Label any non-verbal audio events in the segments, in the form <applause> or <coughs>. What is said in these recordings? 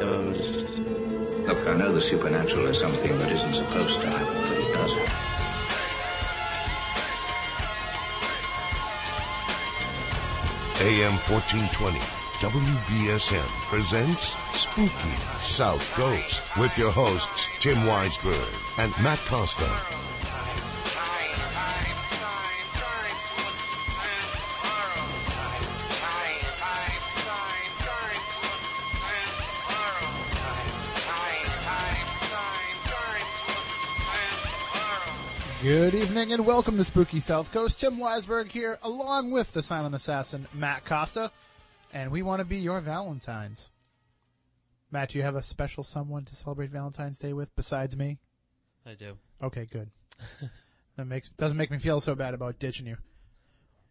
Um, look, I know the supernatural is something that isn't supposed to happen, but it does happen. AM 1420, WBSM presents Spooky South Coast with your hosts, Tim Weisberg and Matt Costa. Good evening and welcome to Spooky South Coast. Tim Weisberg here, along with the silent assassin Matt Costa, and we want to be your Valentines. Matt, do you have a special someone to celebrate Valentine's Day with besides me? I do. Okay, good. <laughs> that makes doesn't make me feel so bad about ditching you.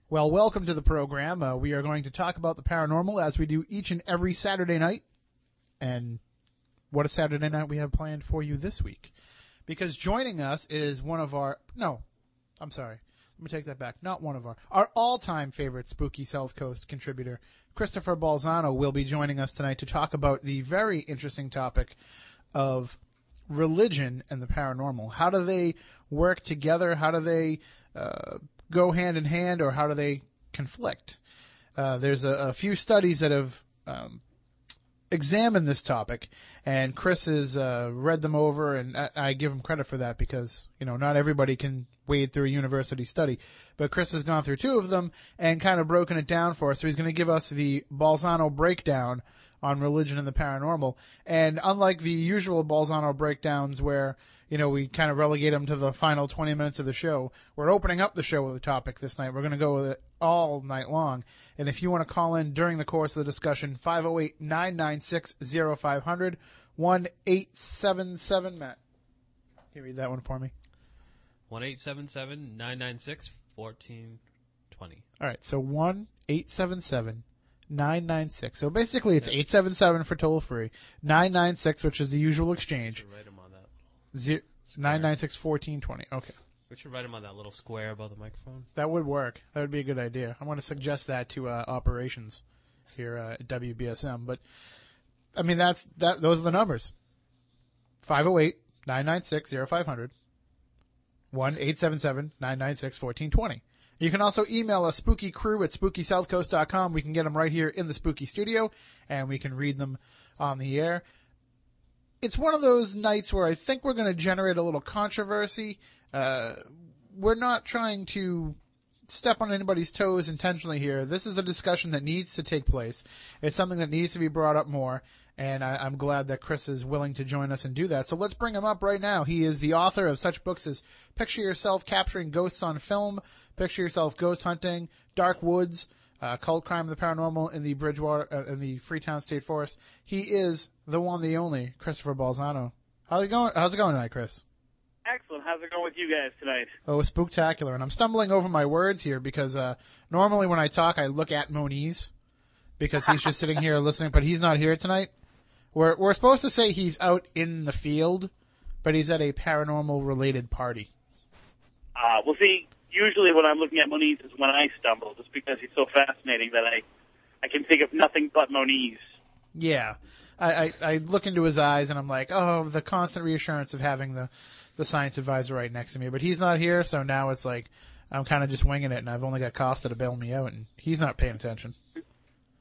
Well, welcome to the program. Uh, we are going to talk about the paranormal as we do each and every Saturday night. And what a Saturday night we have planned for you this week. Because joining us is one of our no, I'm sorry. Let me take that back. Not one of our our all-time favorite spooky South Coast contributor, Christopher Balzano, will be joining us tonight to talk about the very interesting topic of religion and the paranormal. How do they work together? How do they uh, go hand in hand, or how do they conflict? Uh, there's a, a, few studies that have um, examined this topic, and Chris has uh, read them over, and I, I, give him credit for that because you know not everybody can wade through a university study, but Chris has gone through two of them and kind of broken it down for us. So he's going to give us the Balzano breakdown on religion and the paranormal. And unlike the usual Balzano breakdowns where, you know, we kind of relegate them to the final 20 minutes of the show, we're opening up the show with a topic this night. We're going to go with it all night long. And if you want to call in during the course of the discussion, 508-996-0500, 1-877, Matt. Can you read that one for me? 1-877-996-1420. All right, so 1-877 996. So basically it's 877 for toll free, 996 which is the usual exchange. Them on that. Zero, 996 1420. Okay. We should write them on that little square above the microphone. That would work. That would be a good idea. I want to suggest that to uh, operations here uh, at WBSM, but I mean that's that those are the numbers. 508 996 0500 1 877 996 1420. You can also email us spookycrew at spookysouthcoast.com. We can get them right here in the spooky studio and we can read them on the air. It's one of those nights where I think we're going to generate a little controversy. Uh, we're not trying to step on anybody's toes intentionally here. This is a discussion that needs to take place. It's something that needs to be brought up more and I, am glad that Chris is willing to join us and do that. So let's bring him up right now. He is the author of such books as Picture Yourself Capturing Ghosts on Film, Picture Yourself Ghost Hunting, Dark Woods, uh, Cult Crime and the Paranormal in the Bridgewater, uh, in the Freetown State Forest. He is the one, the only, Christopher Balzano. How's it going? How's it going tonight, Chris? Excellent. How's it going with you guys tonight? Oh, spooktacular. And I'm stumbling over my words here because, uh, normally when I talk, I look at Moniz because he's just sitting here <laughs> listening, but he's not here tonight. We're we're supposed to say he's out in the field, but he's at a paranormal related party. Uh, well, see, usually when I'm looking at Moniz is when I stumble, just because he's so fascinating that I I can think of nothing but Moniz. Yeah, I, I I look into his eyes and I'm like, oh, the constant reassurance of having the the science advisor right next to me, but he's not here, so now it's like I'm kind of just winging it, and I've only got Costa to bail me out, and he's not paying attention.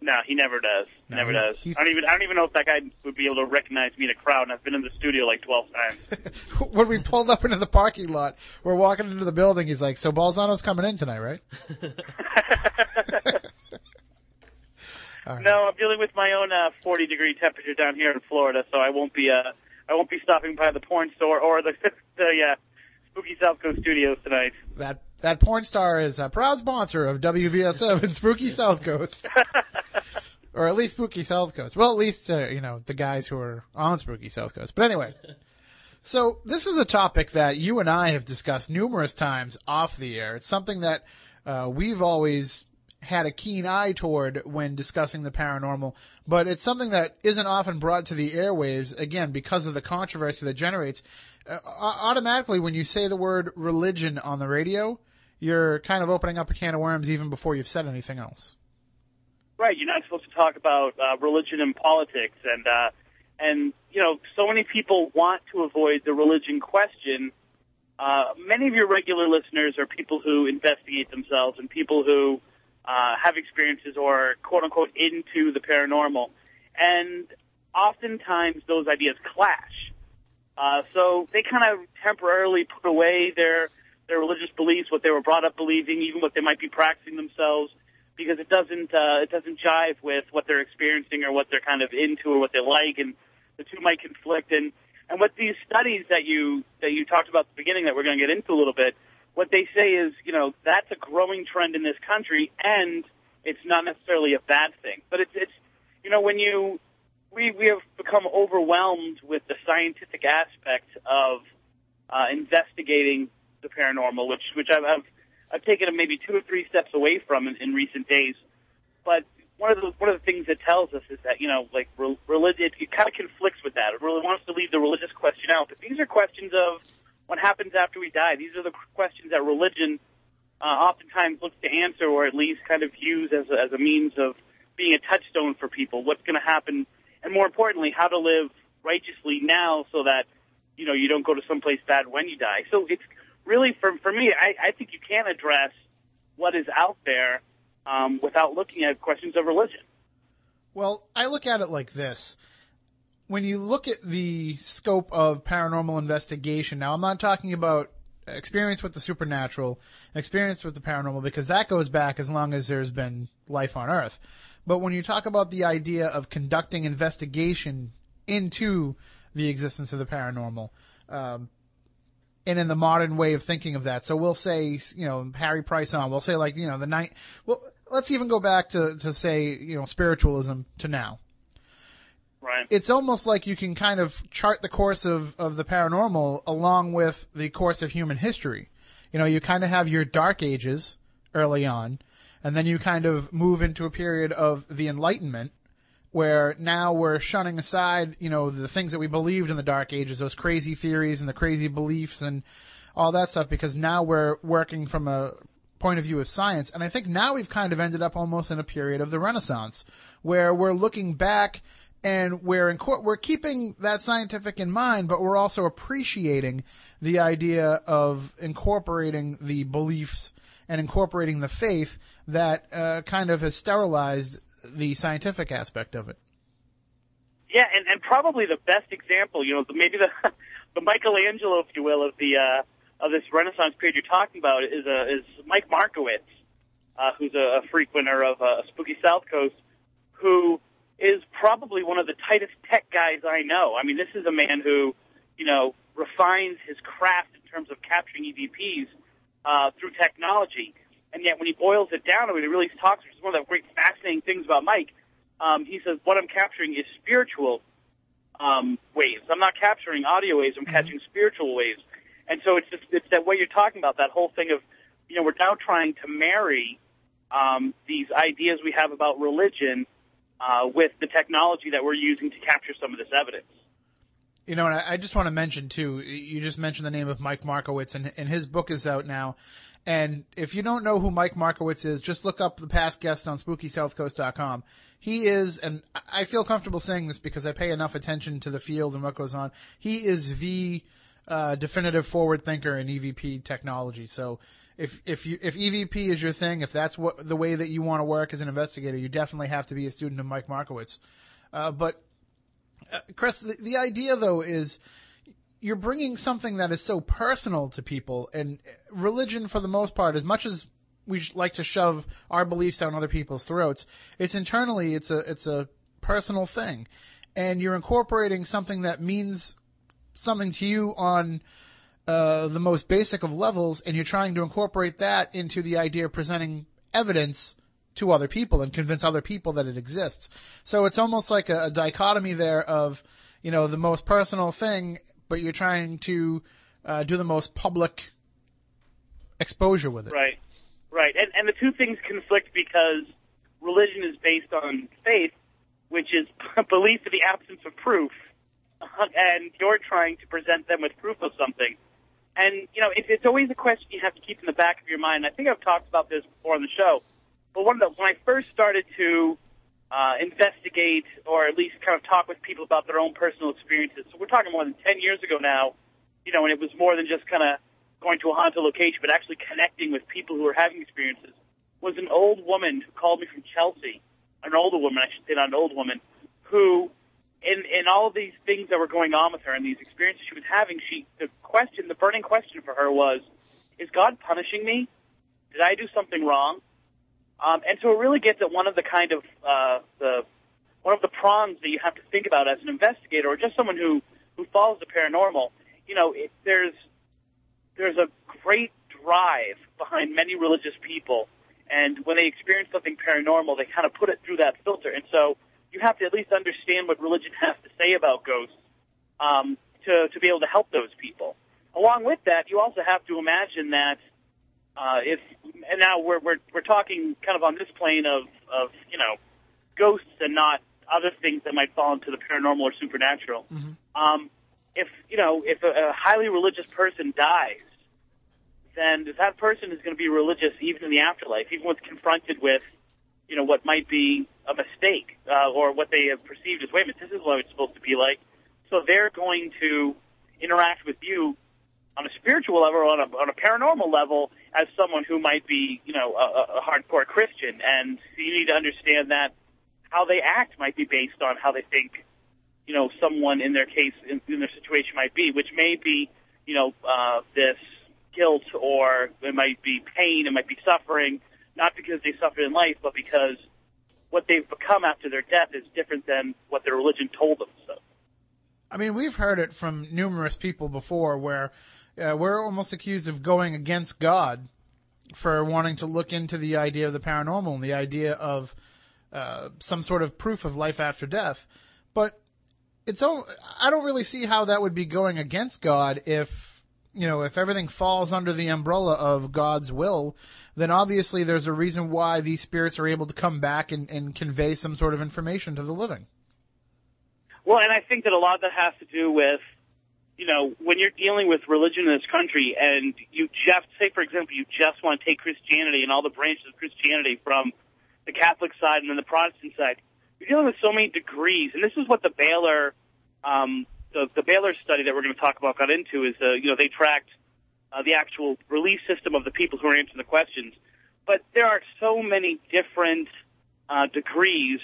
No, he never does. No, never does. I don't even I don't even know if that guy would be able to recognize me in a crowd. And I've been in the studio like twelve times. <laughs> when we pulled up into the parking lot, we're walking into the building. He's like, "So Balzano's coming in tonight, right?" <laughs> Right. no, I'm dealing with my own uh, 40 degree temperature down here in Florida, so I won't be uh I won't be stopping by the porn store or the <laughs> the uh, spooky South Coast studios tonight. That that porn star is a proud sponsor of WBSM and Spooky South Coast, <laughs> or at least Spooky South Coast. Well, at least uh, you know the guys who are on Spooky South Coast. But anyway, <laughs> so this is a topic that you and I have discussed numerous times off the air. It's something that uh, we've always had a keen eye toward when discussing the paranormal, but it's something that isn't often brought to the airwaves, again, because of the controversy that generates. Uh, automatically, when you say the word religion on the radio, you're kind of opening up a can of worms even before you've said anything else. Right, you're not supposed to talk about uh, religion and politics, and uh, And, you know, so many people want to avoid the religion question. Uh, many of your regular listeners are people who investigate themselves and people who uh, have experiences or quote unquote into the paranormal. And oftentimes those ideas clash. Uh, so they kind of temporarily put away their their religious beliefs, what they were brought up believing, even what they might be practicing themselves, because it doesn't uh, it doesn't jive with what they're experiencing or what they're kind of into or what they like, and the two might conflict. And and what these studies that you that you talked about at the beginning that we're going to get into a little bit, what they say is, you know, that's a growing trend in this country, and it's not necessarily a bad thing. But it's it's you know when you we we have become overwhelmed with the scientific aspect of uh, investigating the paranormal, which which I've, I've I've taken maybe two or three steps away from in, in recent days. But one of the one of the things it tells us is that you know like re- religion it, it kind of conflicts with that. It really wants to leave the religious question out, but these are questions of what happens after we die. These are the questions that religion uh, oftentimes looks to answer, or at least kind of use as a, as a means of being a touchstone for people. What's going to happen and more importantly, how to live righteously now so that you know you don't go to someplace bad when you die. So it's really for for me, I, I think you can address what is out there um, without looking at questions of religion. Well, I look at it like this. When you look at the scope of paranormal investigation, now I'm not talking about experience with the supernatural, experience with the paranormal, because that goes back as long as there's been life on Earth. But when you talk about the idea of conducting investigation into the existence of the paranormal, um, and in the modern way of thinking of that, so we'll say, you know, Harry Price on, we'll say like, you know, the night, well, let's even go back to, to say, you know, spiritualism to now. Right. It's almost like you can kind of chart the course of, of the paranormal along with the course of human history. You know, you kind of have your dark ages early on, and then you kind of move into a period of the Enlightenment, where now we're shunning aside, you know, the things that we believed in the Dark Ages, those crazy theories and the crazy beliefs and all that stuff, because now we're working from a point of view of science. And I think now we've kind of ended up almost in a period of the Renaissance, where we're looking back and we're in court, we're keeping that scientific in mind, but we're also appreciating the idea of incorporating the beliefs and incorporating the faith that uh, kind of has sterilized the scientific aspect of it. Yeah, and, and probably the best example, you know, maybe the <laughs> the Michelangelo, if you will, of the uh, of this Renaissance period you're talking about is uh, is Mike Markowitz, uh, who's a, a frequenter of uh, Spooky South Coast, who is probably one of the tightest tech guys I know. I mean, this is a man who, you know, refines his craft in terms of capturing EVPs uh, through technology. And yet, when he boils it down and when he really talks, which is one of the great fascinating things about Mike, um, he says, "What I'm capturing is spiritual um, waves. I'm not capturing audio waves. I'm catching spiritual waves." And so it's just it's that what you're talking about, that whole thing of, you know, we're now trying to marry um, these ideas we have about religion uh, with the technology that we're using to capture some of this evidence. You know, and I, I just want to mention too. You just mentioned the name of Mike Markowitz, and, and his book is out now. And if you don't know who Mike Markowitz is, just look up the past guests on SpookySouthCoast.com. He is, and I feel comfortable saying this because I pay enough attention to the field and what goes on. He is the uh, definitive forward thinker in EVP technology. So if if you if EVP is your thing, if that's what the way that you want to work as an investigator, you definitely have to be a student of Mike Markowitz. Uh, but uh, Chris, the, the idea though is you're bringing something that is so personal to people and religion for the most part as much as we like to shove our beliefs down other people's throats it's internally it's a it's a personal thing. And you're incorporating something that means something to you on uh, the most basic of levels and you're trying to incorporate that into the idea of presenting evidence to other people and convince other people that it exists. So it's almost like a, a dichotomy there of you know the most personal thing but you're trying to uh, do the most public exposure with it. Right, right, and and the two things conflict because religion is based on faith, which is <laughs> belief in the absence of proof, <laughs> and you're trying to present them with proof of something. And you know, it, it's always a question you have to keep in the back of your mind. I think I've talked about this before on the show, but one of the when I first started to uh, investigate or at least kind of talk with people about their own personal experiences. So we're talking more than 10 years ago now, you know, and it was more than just kind of going to a haunted location, but actually connecting with people who were having experiences. Was an old woman who called me from Chelsea, an older woman, I should say, not an old woman, who, in in all of these things that were going on with her and these experiences she was having, she the question, the burning question for her was, is God punishing me? Did I do something wrong? Um, and so it really gets at one of the kind of uh, the one of the prongs that you have to think about as an investigator or just someone who who follows the paranormal. You know, it, there's there's a great drive behind many religious people, and when they experience something paranormal, they kind of put it through that filter. And so you have to at least understand what religion <laughs> has to say about ghosts um, to to be able to help those people. Along with that, you also have to imagine that uh, if and now we're we're we're talking kind of on this plane of of you know ghosts and not other things that might fall into the paranormal or supernatural. Um, if you know if a, a highly religious person dies, then that person is going to be religious even in the afterlife, even when confronted with you know what might be a mistake uh, or what they have perceived as wait a minute this is what it's supposed to be like. So they're going to interact with you on a spiritual level on a, on a paranormal level as someone who might be, you know, a, a hardcore Christian. And you need to understand that how they act might be based on how they think, you know, someone in their case, in, in their situation might be, which may be, you know, uh, this guilt or it might be pain, it might be suffering, not because they suffered in life, but because what they've become after their death is different than what their religion told them. So. I mean, we've heard it from numerous people before where uh, we're almost accused of going against God for wanting to look into the idea of the paranormal and the idea of uh, some sort of proof of life after death. But it's all, I don't really see how that would be going against God if, you know, if everything falls under the umbrella of God's will, then obviously there's a reason why these spirits are able to come back and, and convey some sort of information to the living. Well, and I think that a lot of that has to do with, you know, when you're dealing with religion in this country and you just, say for example, you just want to take Christianity and all the branches of Christianity from the Catholic side and then the Protestant side, you're dealing with so many degrees. And this is what the Baylor, um, the, the Baylor study that we're going to talk about got into is, uh, you know, they tracked uh, the actual release system of the people who are answering the questions. But there are so many different uh, degrees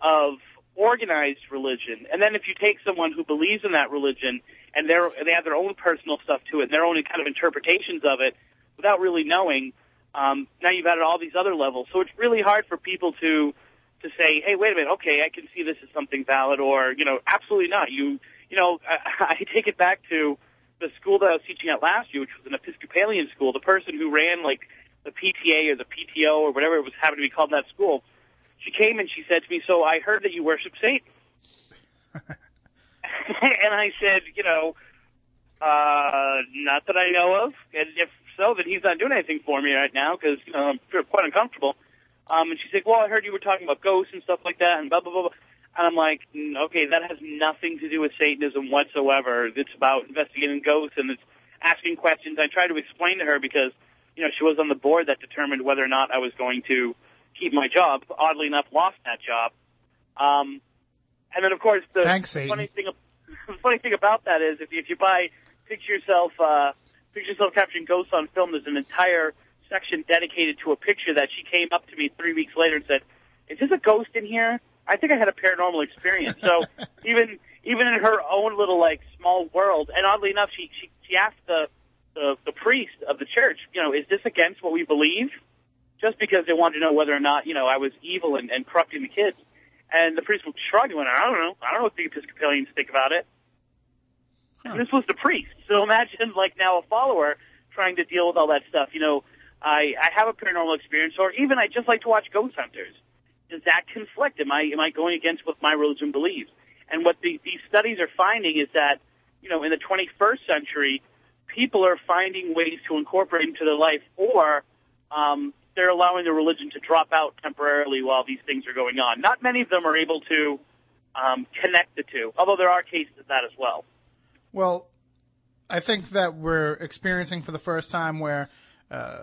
of organized religion. And then if you take someone who believes in that religion and they're, they have their own personal stuff to it and their own kind of interpretations of it without really knowing, um, now you've added all these other levels. So it's really hard for people to to say, hey, wait a minute, okay, I can see this as something valid, or you know, absolutely not. You you know, <laughs> I, I take it back to the school that I was teaching at last year, which was an Episcopalian school. The person who ran like the PTA or the PTO or whatever it was happened to be called in that school she came and she said to me, "So I heard that you worship Satan." <laughs> <laughs> and I said, "You know, uh, not that I know of. And if so, then he's not doing anything for me right now because you know I'm quite uncomfortable." Um, and she said, "Well, I heard you were talking about ghosts and stuff like that, and blah blah blah." blah. And I'm like, "Mm, "Okay, that has nothing to do with Satanism whatsoever. It's about investigating ghosts and it's asking questions." I tried to explain to her because you know she was on the board that determined whether or not I was going to keep my job. Oddly enough, lost that job. Um, and then, of course, the Thanks, funny thing, <laughs> the funny thing about that is, if you, if you buy picture yourself, uh, picture yourself capturing ghosts on film, there's an entire section dedicated to a picture that she came up to me three weeks later and said, "Is this a ghost in here?" I think I had a paranormal experience. So <laughs> even even in her own little like small world, and oddly enough, she she, she asked the, the the priest of the church, you know, is this against what we believe? just because they wanted to know whether or not, you know, I was evil and, and corrupting the kids. And the priest would shrug and went, I don't know. I don't know what the Episcopalians think about it. And this was the priest. So imagine, like, now a follower trying to deal with all that stuff. You know, I, I have a paranormal experience, or even I just like to watch ghost hunters. Does that conflict? Am I, am I going against what my religion believes? And what the, these studies are finding is that, you know, in the 21st century, people are finding ways to incorporate into their life or, um, they're allowing the religion to drop out temporarily while these things are going on. Not many of them are able to um, connect the two, although there are cases of that as well. Well, I think that we're experiencing for the first time where uh,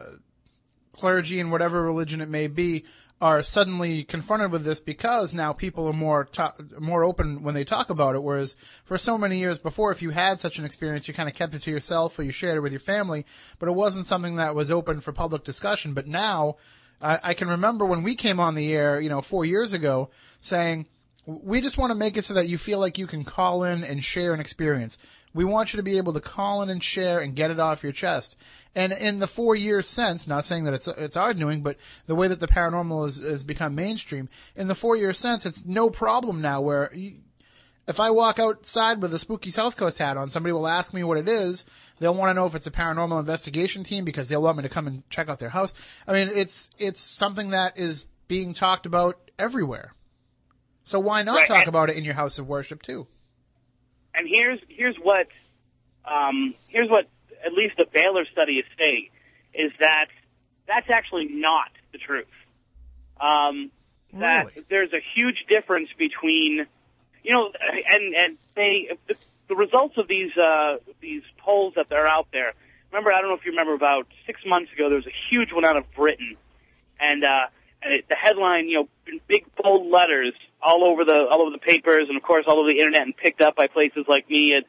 clergy and whatever religion it may be are suddenly confronted with this because now people are more ta- more open when they talk about it. Whereas for so many years before, if you had such an experience, you kind of kept it to yourself or you shared it with your family, but it wasn't something that was open for public discussion. But now, I, I can remember when we came on the air, you know, four years ago, saying we just want to make it so that you feel like you can call in and share an experience. We want you to be able to call in and share and get it off your chest. And in the four years since, not saying that it's it's our doing, but the way that the paranormal has, has become mainstream, in the four years since, it's no problem now. Where you, if I walk outside with a spooky South Coast hat on, somebody will ask me what it is. They'll want to know if it's a paranormal investigation team because they'll want me to come and check out their house. I mean, it's it's something that is being talked about everywhere. So why not Right, talk and- about it in your house of worship too? And here's here's what um, here's what at least the Baylor study is saying is that that's actually not the truth. Um, that Really? there's a huge difference between you know and and they the, the results of these uh, these polls that are out there. Remember, I don't know if you remember about six months ago there was a huge one out of Britain, and uh, the headline, you know, in big bold letters all over the all over the papers, and of course all over the internet, and picked up by places like me at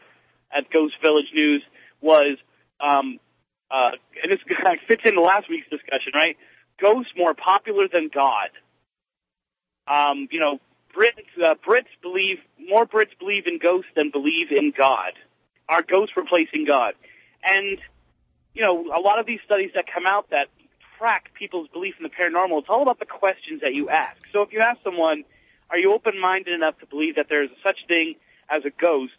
at Ghost Village News was, um, uh, and this <laughs> fits into last week's discussion, right? Ghosts more popular than God. Um, you know, Brits uh, Brits believe more Brits believe in ghosts than believe in God. Are ghosts replacing God? And you know, a lot of these studies that come out that track people's belief in the paranormal, it's all about the questions that you ask. So if you ask someone, are you open-minded enough to believe that there's such thing as a ghost?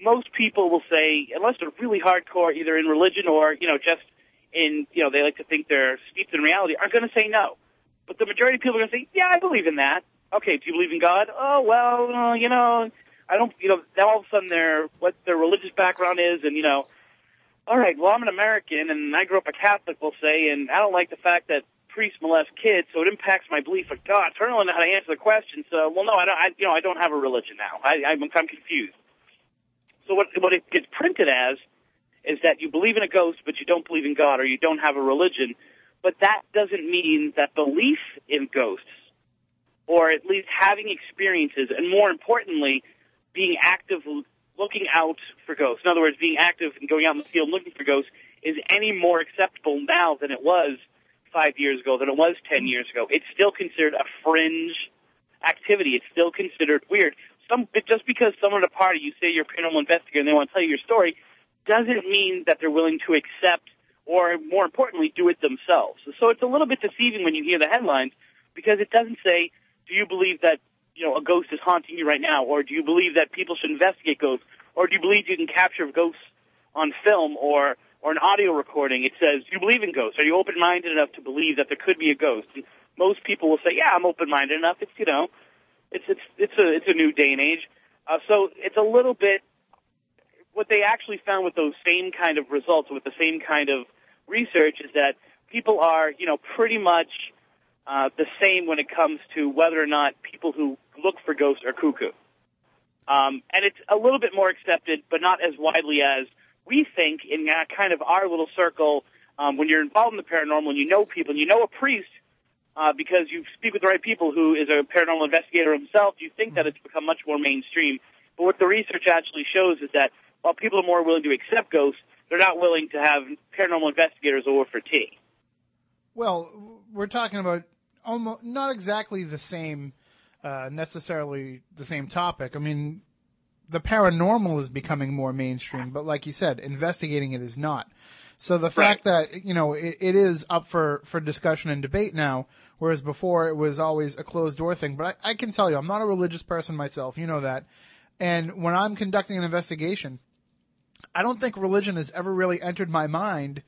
Most people will say, unless they're really hardcore, either in religion or, you know, just in, you know, they like to think they're steeped in reality, are going to say no. But the majority of people are going to say, yeah, I believe in that. Okay, do you believe in God? Oh, well, you know, I don't, you know, then all of a sudden their, what their religious background is and, you know, all right, well, I'm an American and I grew up a Catholic, we'll say, and I don't like the fact that priests molest kids, so it impacts my belief of God. So I don't know how to answer the question. So, well, no, I don't. I, you know, I don't have a religion now. I, I'm, I'm confused. So what what it gets printed as is that you believe in a ghost, but you don't believe in God, or you don't have a religion. But that doesn't mean that belief in ghosts, or at least having experiences, and more importantly, being active looking out for ghosts. In other words, being active and going out in the field looking for ghosts is any more acceptable now than it was five years ago, than it was ten years ago. It's still considered a fringe activity. It's still considered weird. Some just because someone at a party you say you're a paranormal investigator and they want to tell you your story doesn't mean that they're willing to accept or more importantly do it themselves. So it's a little bit deceiving when you hear the headlines because it doesn't say, do you believe that you know a ghost is haunting you right now, or do you believe that people should investigate ghosts, or do you believe you can capture ghosts on film or or an audio recording? It says, do you believe in ghosts? Are you open minded enough to believe that there could be a ghost? And most people will say, yeah, I'm open minded enough. It's you know, it's it's it's a it's a new day and age. Uh, so it's a little bit what they actually found with those same kind of results, with the same kind of research, is that people are, you know, pretty much uh, the same when it comes to whether or not people who look for ghosts are cuckoo. Um, and it's a little bit more accepted, but not as widely as we think in uh, kind of our little circle. Um, when you're involved in the paranormal and you know people, and you know a priest uh, because you speak with the right people who is a paranormal investigator himself, you think that it's become much more mainstream. But what the research actually shows is that while people are more willing to accept ghosts, they're not willing to have paranormal investigators over for tea. Well, we're talking about almost not exactly the same, uh, necessarily the same topic. I mean, the paranormal is becoming more mainstream, but like you said, investigating it is not. So the fact that you know it, it is up for for discussion and debate now, whereas before it was always a closed door thing. But I, I can tell you, I'm not a religious person myself. You know that. And when I'm conducting an investigation, I don't think religion has ever really entered my mind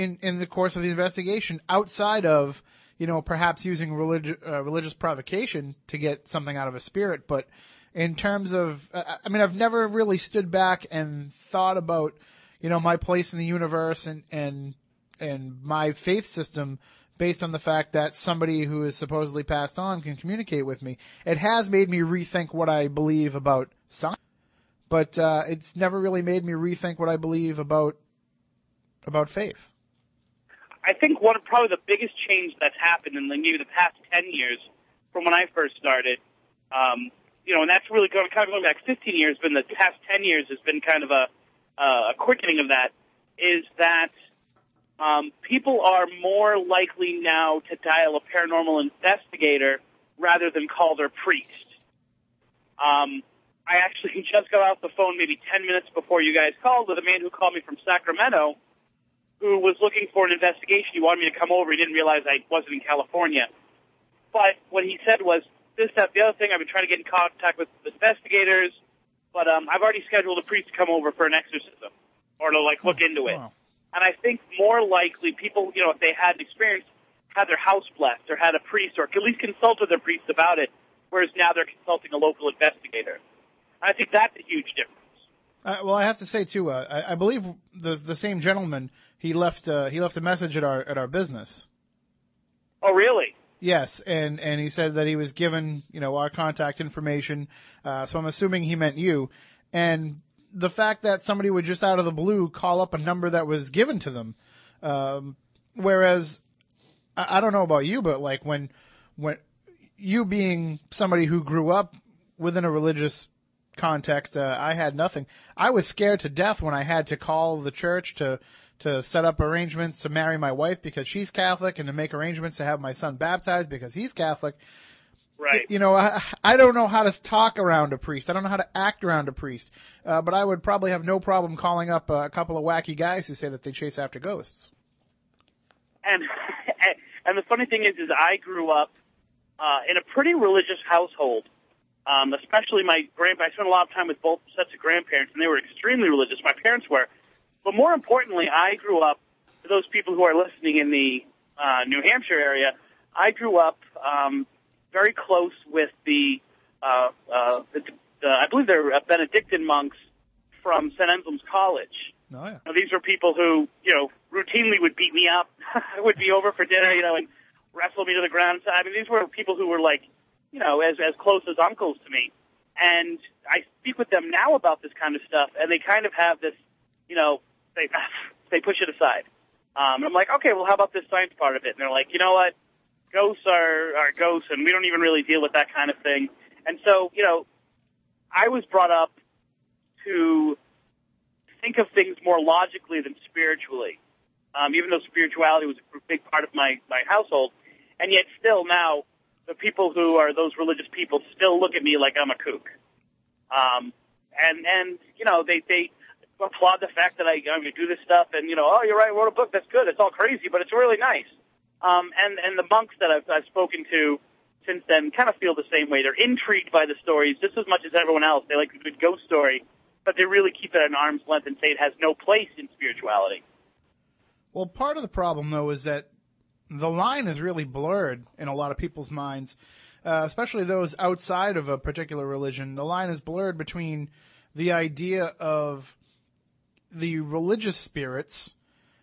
in in the course of the investigation outside of you know perhaps using religi- uh, religious provocation to get something out of a spirit but in terms of uh, i mean i've never really stood back and thought about you know my place in the universe and and and my faith system based on the fact that somebody who is supposedly passed on can communicate with me. It has made me rethink what i believe about science but uh, it's never really made me rethink what i believe about about faith I think one probably the biggest change that's happened in the, maybe the past 10 years from when I first started, um, you know, and that's really going, kind of going back 15 years, but in the past 10 years has been kind of a, uh, a quickening of that, is that um, people are more likely now to dial a paranormal investigator rather than call their priest. Um, I actually <laughs> just got off the phone maybe 10 minutes before you guys called with a man who called me from Sacramento who was looking for an investigation. He wanted me to come over. He didn't realize I wasn't in California. But what he said was, this, that, the other thing, I've been trying to get in contact with investigators, but um, I've already scheduled a priest to come over for an exorcism or to like look into it. Wow. And I think more likely people, you know, if they had an experience, had their house blessed or had a priest or at least consulted their priest about it, whereas now they're consulting a local investigator. I think that's a huge difference. Uh, well, I have to say too. Uh, I, I believe the the same gentleman he left uh, he left a message at our at our business. Oh, really? Yes, and and he said that he was given you know our contact information. Uh, so I'm assuming he meant you. And the fact that somebody would just out of the blue call up a number that was given to them, um, whereas I, I don't know about you, but like when when you being somebody who grew up within a religious context, uh, I had nothing. I was scared to death when I had to call the church to to set up arrangements to marry my wife because she's Catholic and to make arrangements to have my son baptized because he's Catholic. Right. You know, I, I don't know how to talk around a priest. I don't know how to act around a priest. Uh, but I would probably have no problem calling up a couple of wacky guys who say that they chase after ghosts. And <laughs> and the funny thing is, is I grew up uh, in a pretty religious household. Um, especially my grandpa. I spent a lot of time with both sets of grandparents, and they were extremely religious. My parents were, but more importantly, I grew up. For those people who are listening in the uh, New Hampshire area, I grew up um, very close with the, uh, uh, the, the I believe they're Benedictine monks from St. Anselm's College. Oh yeah. Now, these were people who, you know, routinely would beat me up, I <laughs> would be over for dinner, you know, and wrestle me to the ground. So, I mean, these were people who were like, you know, as as close as uncles to me. And I speak with them now about this kind of stuff, and they kind of have this, you know, they they push it aside. Um, and I'm like, okay, well, how about this science part of it? And they're like, you know what, ghosts are are ghosts, and we don't even really deal with that kind of thing. And so, you know, I was brought up to think of things more logically than spiritually. Um, even though spirituality was a big part of my my household, and yet still now the people who are those religious people still look at me like I'm a kook. Um, and and you know they they applaud the fact that I I'm gonna do this stuff, and you know, oh, you're right, I wrote a book, that's good. It's all crazy, but it's really nice. Um, and and the monks that I've, I've spoken to since then kind of feel the same way. They're intrigued by the stories just as much as everyone else. They like a good ghost story, but they really keep it at an arm's length and say it has no place in spirituality. Well, part of the problem though is that the line is really blurred in a lot of people's minds, uh, especially those outside of a particular religion. The line is blurred between the idea of the religious spirits,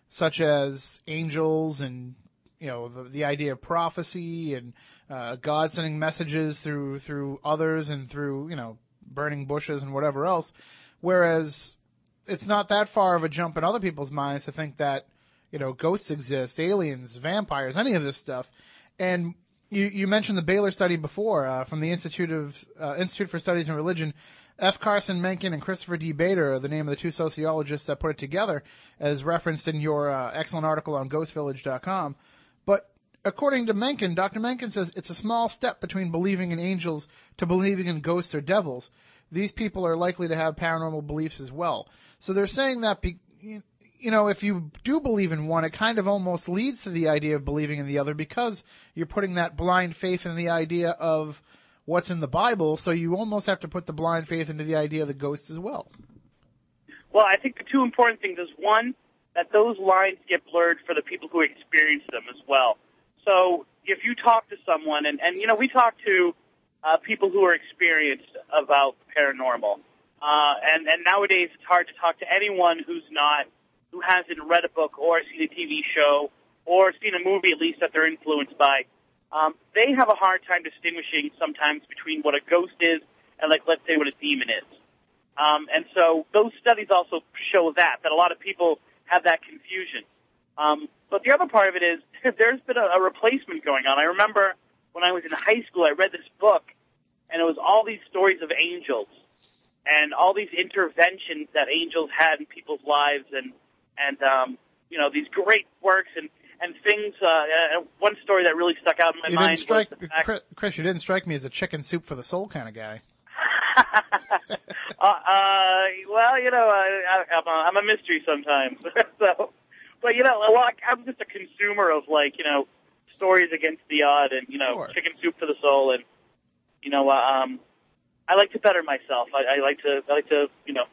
such as angels and you know the, the idea of prophecy and uh, God sending messages through through others and through you know burning bushes and whatever else, whereas it's not that far of a jump in other people's minds to think that you know ghosts exist, aliens, vampires, any of this stuff. And you, you mentioned the Baylor study before uh, from the Institute of uh, Institute for Studies in Religion. F. Carson Mencken and Christopher D. Bader are the name of the two sociologists that put it together, as referenced in your uh, excellent article on GhostVillage.com. But according to Mencken, Dr. Mencken says it's a small step between believing in angels to believing in ghosts or devils. These people are likely to have paranormal beliefs as well. So they're saying that, be, you know, if you do believe in one, it kind of almost leads to the idea of believing in the other because you're putting that blind faith in the idea of what's in the Bible. So you almost have to put the blind faith into the idea of the ghosts as well. Well, I think the two important things is one, that those lines get blurred for the people who experience them as well. So if you talk to someone, and, and you know, we talk to uh, people who are experienced about paranormal, uh, and, and nowadays it's hard to talk to anyone who's not, who hasn't read a book or seen a TV show or seen a movie at least that they're influenced by. Um, they have a hard time distinguishing sometimes between what a ghost is and, like, let's say what a demon is. Um, and so those studies also show that, that a lot of people have that confusion. Um, but the other part of it is <laughs> there's been a, a replacement going on. I remember when I was in high school, I read this book, and it was all these stories of angels and all these interventions that angels had in people's lives, and and um, you know these great works and and things. Uh, uh, one story that really stuck out in my You mind strike, fact Chris, you didn't strike me as a chicken soup for the soul kind of guy. <laughs> <laughs> uh, uh, well, you know, I, I, I'm, a, I'm a mystery sometimes. <laughs> so, but you know, a I'm just a consumer of like, you know, stories against the odd and, you know, Sure. chicken soup for the soul and, you know, uh, um, I like to better myself. I, I like to, I like to, you know,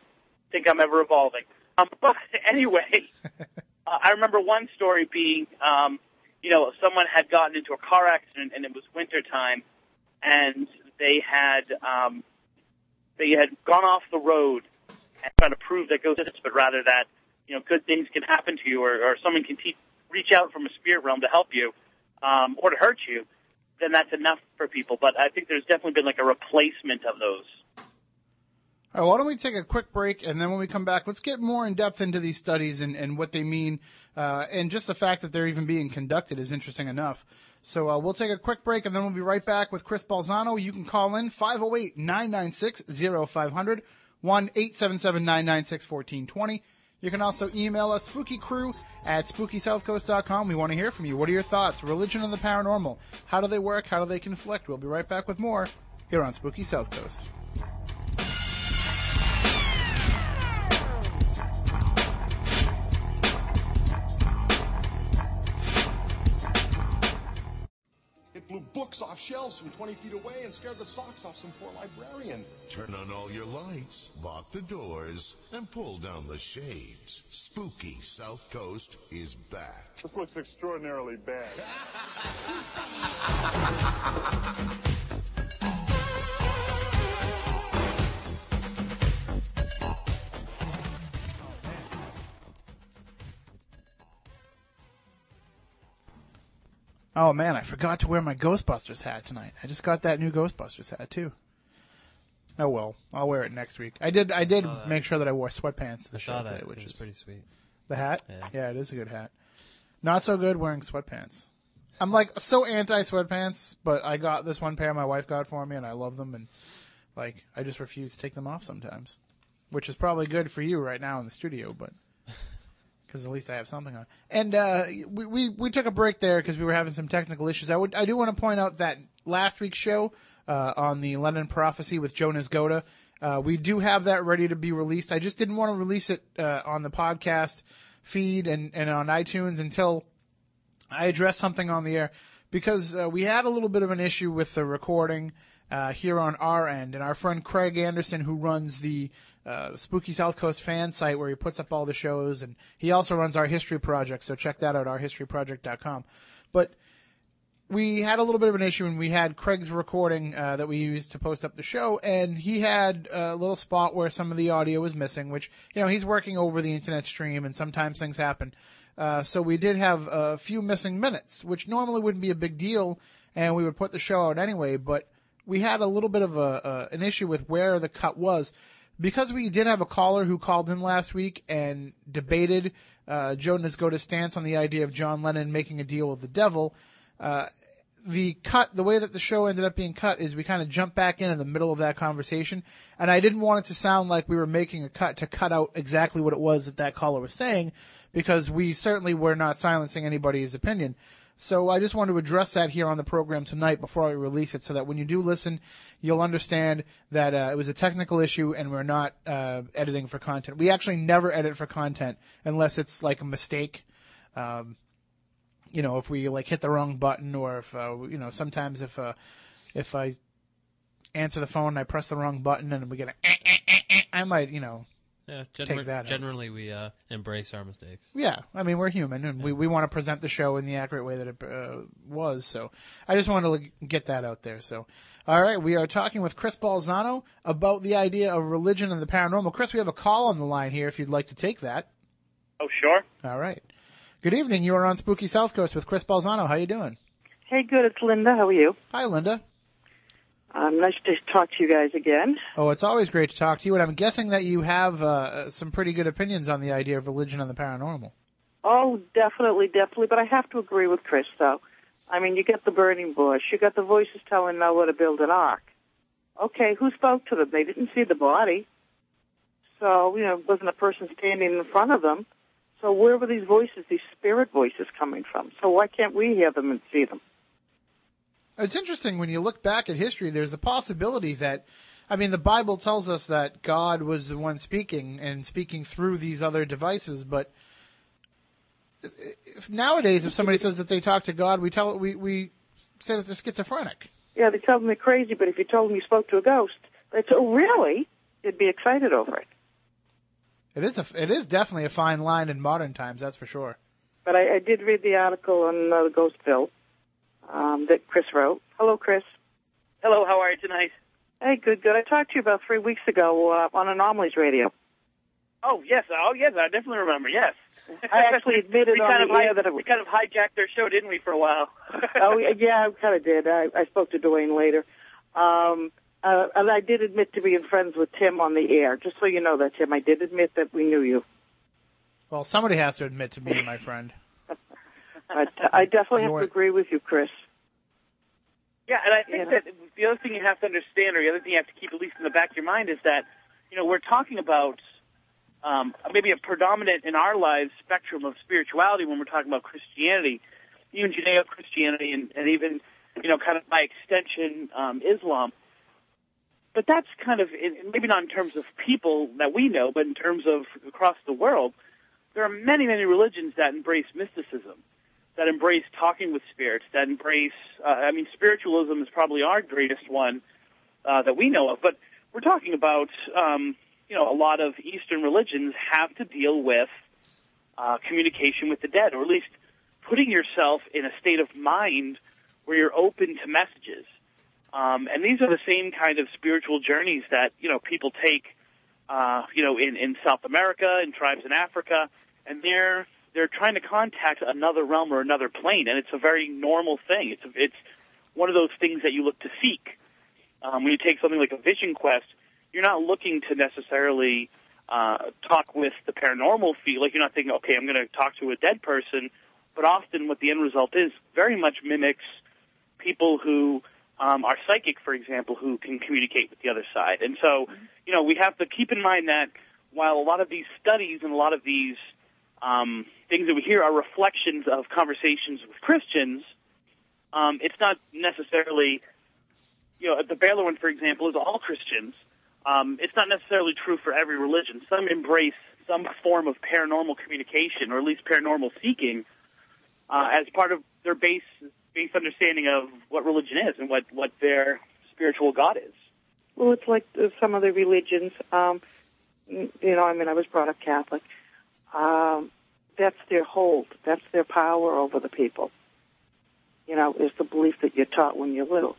think I'm ever evolving. Um, but anyway, uh, I remember one story being, um, you know, someone had gotten into a car accident and it was winter time and they had, um, they had gone off the road and trying to prove that ghosts but rather that, you know, good things can happen to you or, or someone can reach out from a spirit realm to help you, um, or to hurt you, then that's enough for people. But I think there's definitely been like a replacement of those. All right, why don't we take a quick break, and then when we come back, let's get more in depth into these studies and, and what they mean, uh, and just the fact that they're even being conducted is interesting enough. So uh, we'll take a quick break, and then we'll be right back with Chris Balzano. You can call in 508-996-0500, 1-877-996-1420. You can also email us, spookycrew at spookysouthcoast.com. We want to hear from you. What are your thoughts? Religion and the paranormal. How do they work? How do they conflict? We'll be right back with more here on Spooky South Coast. Blew books off shelves from 20 feet away and scared the socks off some poor librarian. Turn on all your lights, lock the doors, and pull down the shades. Spooky South Coast is back. This looks extraordinarily bad. <laughs> Oh man, I forgot to wear my Ghostbusters hat tonight. I just got that new Ghostbusters hat too. Oh well, I'll wear it next week. I did. I did that. make sure that I wore sweatpants to the I show today, which is is pretty sweet. the hat. Yeah. it is a good hat. Not so good wearing sweatpants. I'm like so anti sweatpants, but I got this one pair my wife got for me, and I love them, and like I just refuse to take them off sometimes, which is probably good for you right now in the studio, but because at least I have something on. And uh, we, we we took a break there because we were having some technical issues. I would I do want to point out that last week's show uh, on the London Prophecy with Jonas Goda, uh, we do have that ready to be released. I just didn't want to release it uh, on the podcast feed and and on iTunes until I address something on the air because uh, we had a little bit of an issue with the recording uh, here on our end, and our friend Craig Anderson, who runs the uh, Spooky South Coast fan site where he puts up all the shows, and he also runs our history project. So check that out, ourhistoryproject.com. But we had a little bit of an issue, and we had Craig's recording uh, that we used to post up the show, and he had a little spot where some of the audio was missing, which you know he's working over the internet stream, and sometimes things happen. Uh, so we did have a few missing minutes, which normally wouldn't be a big deal, and we would put the show out anyway. But we had a little bit of a, a an issue with where the cut was because we did have a caller who called in last week and debated uh, Nisgoda's stance on the idea of John Lennon making a deal with the devil. Uh, the cut, the way that the show ended up being cut is we kind of jumped back in in the middle of that conversation, and I didn't want it to sound like we were making a cut to cut out exactly what it was that that caller was saying, because we certainly were not silencing anybody's opinion. So I just wanted to address that here on the program tonight before I release it, so that when you do listen, you'll understand that uh, it was a technical issue and we're not uh, editing for content. We actually never edit for content unless it's like a mistake. Um, you know, if we like hit the wrong button or if, uh, you know, sometimes if, uh, if I answer the phone and I press the wrong button and we get a, eh, eh, eh, eh, I might, you know, Yeah, Take gener- that out. generally we uh, embrace our mistakes. yeah, I mean, we're human and we, we want to present the show in the accurate way that it uh, was. So I just wanted to like, get that out there. So, all right, we are talking with Chris Balzano about the idea of religion and the paranormal. Chris, we have a call on the line here if you'd like to take that. Oh, sure. All right. Good evening. You are on Spooky South Coast with Chris Balzano. How are you doing? Hey, good. It's Linda. How are you? Hi, Linda. Um, nice to talk to you guys again. Oh, it's always great to talk to you, and I'm guessing that you have uh, some pretty good opinions on the idea of religion and the paranormal. Oh, definitely, definitely. But I have to agree with Chris, though. I mean, you get the burning bush. You got the voices telling Noah to build an ark. Okay, who spoke to them? They didn't see the body. So, you know, wasn't a person standing in front of them. So where were these voices, these spirit voices coming from? So why can't we hear them and see them? It's interesting when you look back at history, there's a possibility that, I mean, the Bible tells us that God was the one speaking and speaking through these other devices, but if nowadays, if somebody says that they talk to God, we tell, we, we say that they're schizophrenic. Yeah, they tell them they're crazy, but if you told them you spoke to a ghost, they'd say, oh, really? They'd be excited over it. It is a, it is definitely a fine line in modern times, that's for sure. But I, I did read the article on uh, the ghost bill um, that Chris wrote. Hello, Chris. Hello, how are you tonight? Hey, good, good. I talked to you about three weeks ago uh, on Anomalies Radio. Oh yes, oh yes, I definitely remember. Yes, <laughs> I actually admitted we on kind of air hi- that it we kind of hijacked their show, didn't we, for a while? <laughs> oh, yeah, I kind of did. I, I spoke to Dwayne later. Um, uh, and I did admit to being friends with Tim on the air. Just so you know that, Tim, I did admit that we knew you. Well, somebody has to admit to being my friend. But uh, I definitely have to agree with you, Chris. Yeah, and I think You know? that the other thing you have to understand, or the other thing you have to keep at least in the back of your mind, is that you know we're talking about um, maybe a predominant in our lives spectrum of spirituality when we're talking about Christianity, even Judeo-Christianity, and, and even you know kind of by extension um, Islam. But that's kind of in- maybe not in terms of people that we know, but in terms of across the world, there are many many religions that embrace mysticism that embrace talking with spirits, that embrace, uh, I mean, spiritualism is probably our greatest one uh, that we know of, but we're talking about, um, you know, a lot of Eastern religions have to deal with uh, communication with the dead, or at least putting yourself in a state of mind where you're open to messages. Um, and these are the same kind of spiritual journeys that, you know, people take, uh, you know, in, in South America, in tribes in Africa, and they're they're trying to contact another realm or another plane, and it's a very normal thing. It's it's one of those things that you look to seek. Um, when you take something like a vision quest, you're not looking to necessarily uh, talk with the paranormal field. Like you're not thinking, okay, I'm going to talk to a dead person, but often what the end result is very much mimics people who um, are psychic, for example, who can communicate with the other side. And so, you know, we have to keep in mind that while a lot of these studies and a lot of these um, things that we hear are reflections of conversations with Christians. Um, it's not necessarily, you know, the Baylor one, for example, is all Christians. Um, it's not necessarily true for every religion. Some embrace some form of paranormal communication, or at least paranormal seeking, uh, as part of their base base understanding of what religion is and what what their spiritual God is. Well, it's like some other religions. Um, you know, I mean, I was brought up Catholic. Um, that's their hold. That's their power over the people. You know, is the belief that you're taught when you're little.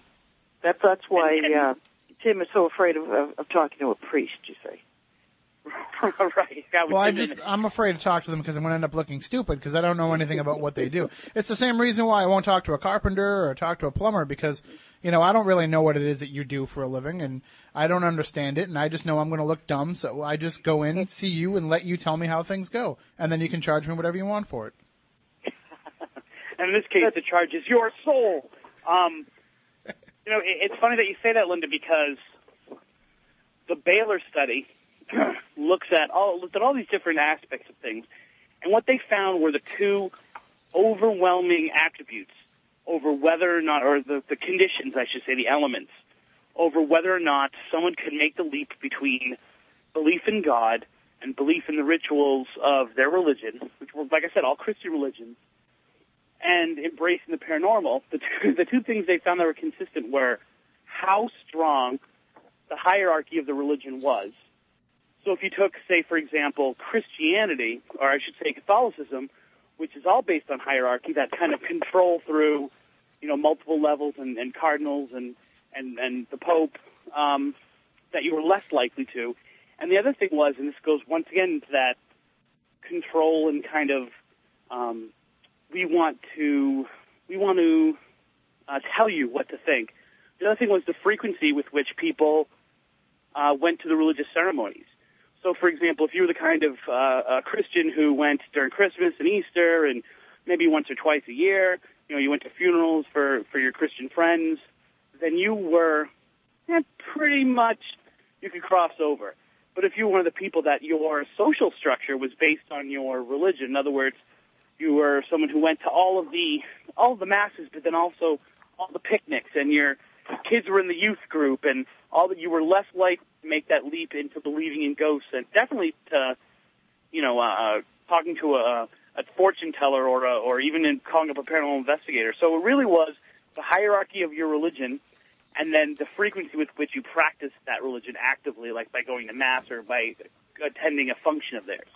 That, that's why uh, Tim is so afraid of, of, of talking to a priest. You see. <laughs> right. Well, I just I'm afraid to talk to them because I'm going to end up looking stupid because I don't know anything about what they do. It's the same reason why I won't talk to a carpenter or talk to a plumber because you know I don't really know what it is that you do for a living and I don't understand it and I just know I'm going to look dumb so I just go in and see you and let you tell me how things go and then you can charge me whatever you want for it. <laughs> and in this case, the charge is your soul. Um, you know, it, it's funny that you say that, Linda, because the Baylor study <coughs> looks at all looked at all these different aspects of things, and what they found were the two overwhelming attributes over whether or not, or the, the conditions, I should say, the elements, over whether or not someone could make the leap between belief in God and belief in the rituals of their religion, which were, like I said, all Christian religions, and embracing the paranormal. The two, <laughs> the two things they found that were consistent were how strong the hierarchy of the religion was. So if you took, say, for example, Christianity, or I should say Catholicism, which is all based on hierarchy, that kind of control through, you know, multiple levels and, and cardinals and, and, and the Pope, um, that you were less likely to. And the other thing was, and this goes once again into that control and kind of, um, we want to, we want to uh, tell you what to think. The other thing was the frequency with which people uh, went to the religious ceremonies. So, for example, if you were the kind of uh, Christian who went during Christmas and Easter, and maybe once or twice a year, you know, you went to funerals for for your Christian friends, then you were eh, pretty much you could cross over. But if you were one of the people that your social structure was based on your religion, in other words, you were someone who went to all of the all of the masses, but then also all the picnics, and your kids were in the youth group, and all that you were less likely to make that leap into believing in ghosts, and definitely to, you know, uh, talking to a, a fortune teller or a, or even in calling up a paranormal investigator. So it really was the hierarchy of your religion, and then the frequency with which you practice that religion actively, like by going to mass or by attending a function of theirs.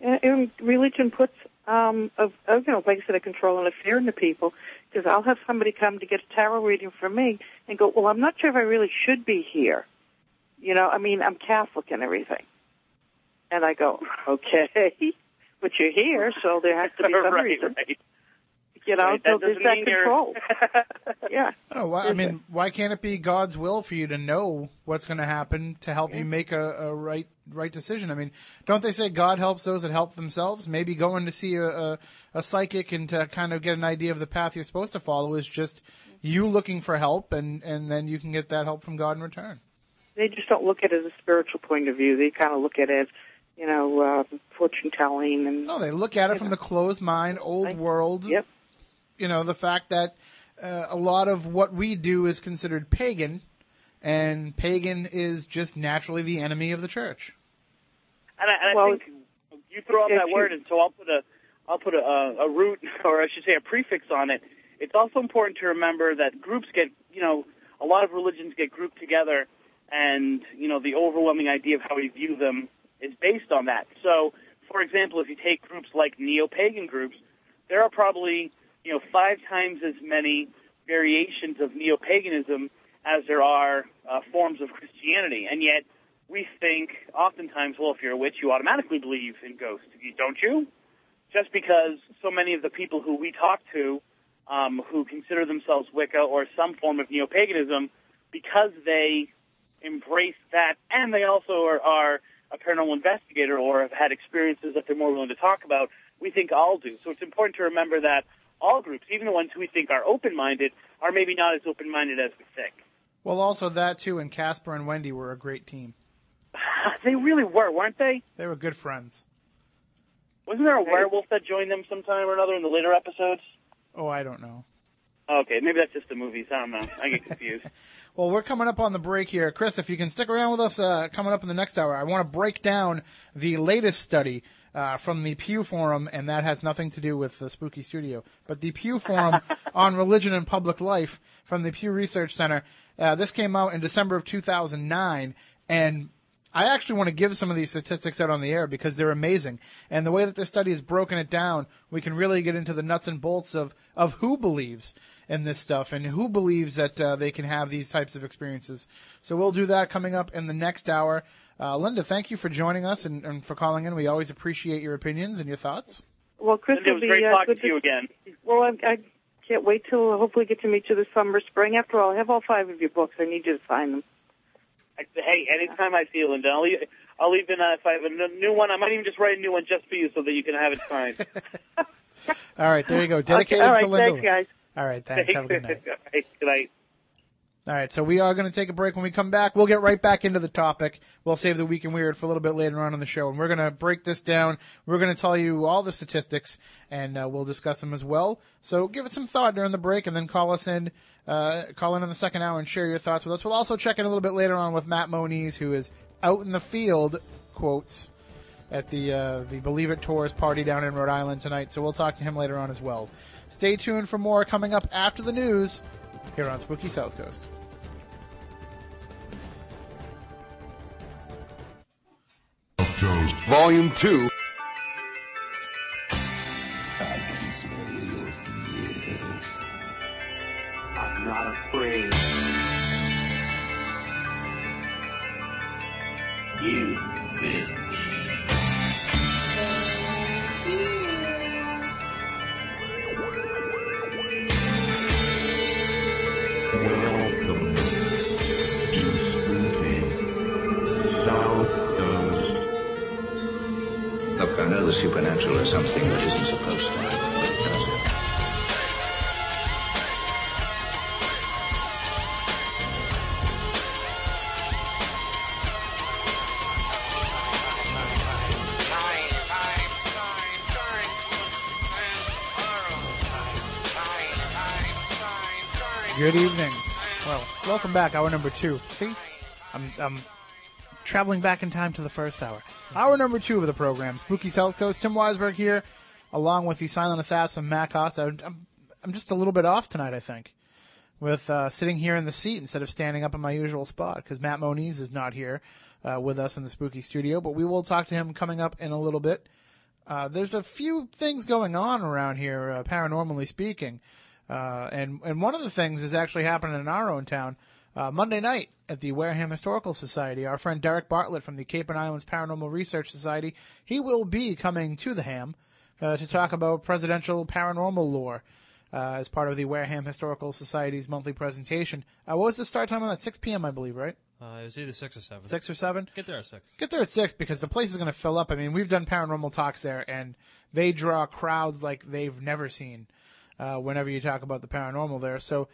And, religion puts, um, a, you know, like I said, a control and a fear into people. Because I'll have somebody come to get a tarot reading from me and go, well, I'm not sure if I really should be here. You know, I mean, I'm Catholic and everything. And I go, okay, <laughs> but you're here, so there has to be some <laughs> right, reason. right. You know, Right, that so there's doesn't that mean control. <laughs> yeah. Oh, why, I Is mean, why can't it be God's will for you to know what's going to happen to help you make a, a right right decision? I mean, don't they say God helps those that help themselves? Maybe going to see a, a, a psychic and to kind of get an idea of the path you're supposed to follow is just you looking for help, and and then you can get that help from God in return. They just don't look at it as a spiritual point of view. They kind of look at it as, you know, uh, fortune telling and No, they look at it from the closed mind, old Right. world. Yep. You know, the fact that uh, a lot of what we do is considered pagan, and pagan is just naturally the enemy of the church. And I, and Well, I think you throw out that you- word, and so I'll put a I'll put a, a root, <laughs> or I should say, a prefix on it. It's also important to remember that groups get, you know, a lot of religions get grouped together, and you know, the overwhelming idea of how we view them is based on that. So, for example, if you take groups like neo-pagan groups, there are probably, you know, five times as many variations of neo-paganism as there are uh, forms of Christianity, and yet we think oftentimes, well, if you're a witch, you automatically believe in ghosts, don't you? Just because so many of the people who we talk to, um, who consider themselves Wicca or some form of neo-paganism, because they embrace that, and they also are, are a paranormal investigator or have had experiences that they're more willing to talk about, we think all do. So it's important to remember that all groups, even the ones who we think are open-minded, are maybe not as open-minded as we think. Well, also that too, and Casper and Wendy were a great team. <laughs> they really were, weren't they? They were good friends. Wasn't there a werewolf that joined them sometime or another in the later episodes? Oh, I don't know. Okay, maybe that's just the movies. I don't know. I get <laughs> confused. Well, we're coming up on the break here. Chris, if you can stick around with us uh, coming up in the next hour, I want to break down the latest study uh, from the Pew Forum, and that has nothing to do with the Spooky Studio, but the Pew Forum <laughs> on Religion and Public Life from the Pew Research Center. Uh, this came out in December of 2009, and I actually want to give some of these statistics out on the air because they're amazing. And the way that this study has broken it down, we can really get into the nuts and bolts of, of who believes in this stuff and who believes that uh, they can have these types of experiences. So we'll do that coming up in the next hour. Uh, Linda, thank you for joining us and, and for calling in. We always appreciate your opinions and your thoughts. Well, Chris Linda, it will was be great uh, talking good to you again. Well, I, I can't wait till hopefully get to meet you this summer, spring. After all, I have all five of your books. I need you to sign them. Hey, anytime I see you, Linda, I'll, e- I'll even uh, if I have a n- new one, I might even just write a new one just for you so that you can have it signed. <laughs> All right, there you go. <laughs> Dedicated okay, all right, to Linda. thanks, guys. All right, thanks. Have a good night. <laughs> Good night. All right, so we are going to take a break. When we come back, we'll get right back into the topic. We'll save the week in weird for a little bit later on in the show, and we're going to break this down. We're going to tell you all the statistics, and uh, we'll discuss them as well. So give it some thought during the break, and then call us in, uh, call in in the second hour and share your thoughts with us. We'll also check in a little bit later on with Matt Moniz, who is out in the field, quotes, at the uh, the Believe It Tours party down in Rhode Island tonight. So we'll talk to him later on as well. Stay tuned for more coming up after the news here on Spooky South Coast. South Coast. Volume 2. I'm not afraid. You the supernatural is something that isn't supposed to happen. Good evening. Well, welcome back. Hour number two. See, I'm I'm traveling back in time to the first hour. Hour number two of the program. Spooky South Coast. Tim Weisberg here, along with the silent assassin Matt Costa. I'm I'm just a little bit off tonight. I think with uh, sitting here in the seat instead of standing up in my usual spot because Matt Moniz is not here uh, with us in the spooky studio. But we will talk to him coming up in a little bit. Uh, there's a few things going on around here, uh, paranormally speaking. Uh, and, and one of the things is actually happening in our own town. Uh, Monday night at the Wareham Historical Society, our friend Derek Bartlett from the Cape and Islands Paranormal Research Society, he will be coming to the Ham uh, to talk about presidential paranormal lore uh, as part of the Wareham Historical Society's monthly presentation. Uh, what was the start time on that? 6 p.m., I believe, right? Uh, it was either six or seven. Six or seven? Get there at six. Get there at six because the place is going to fill up. I mean, we've done paranormal talks there, and they draw crowds like they've never seen. Uh, whenever you talk about the paranormal there, so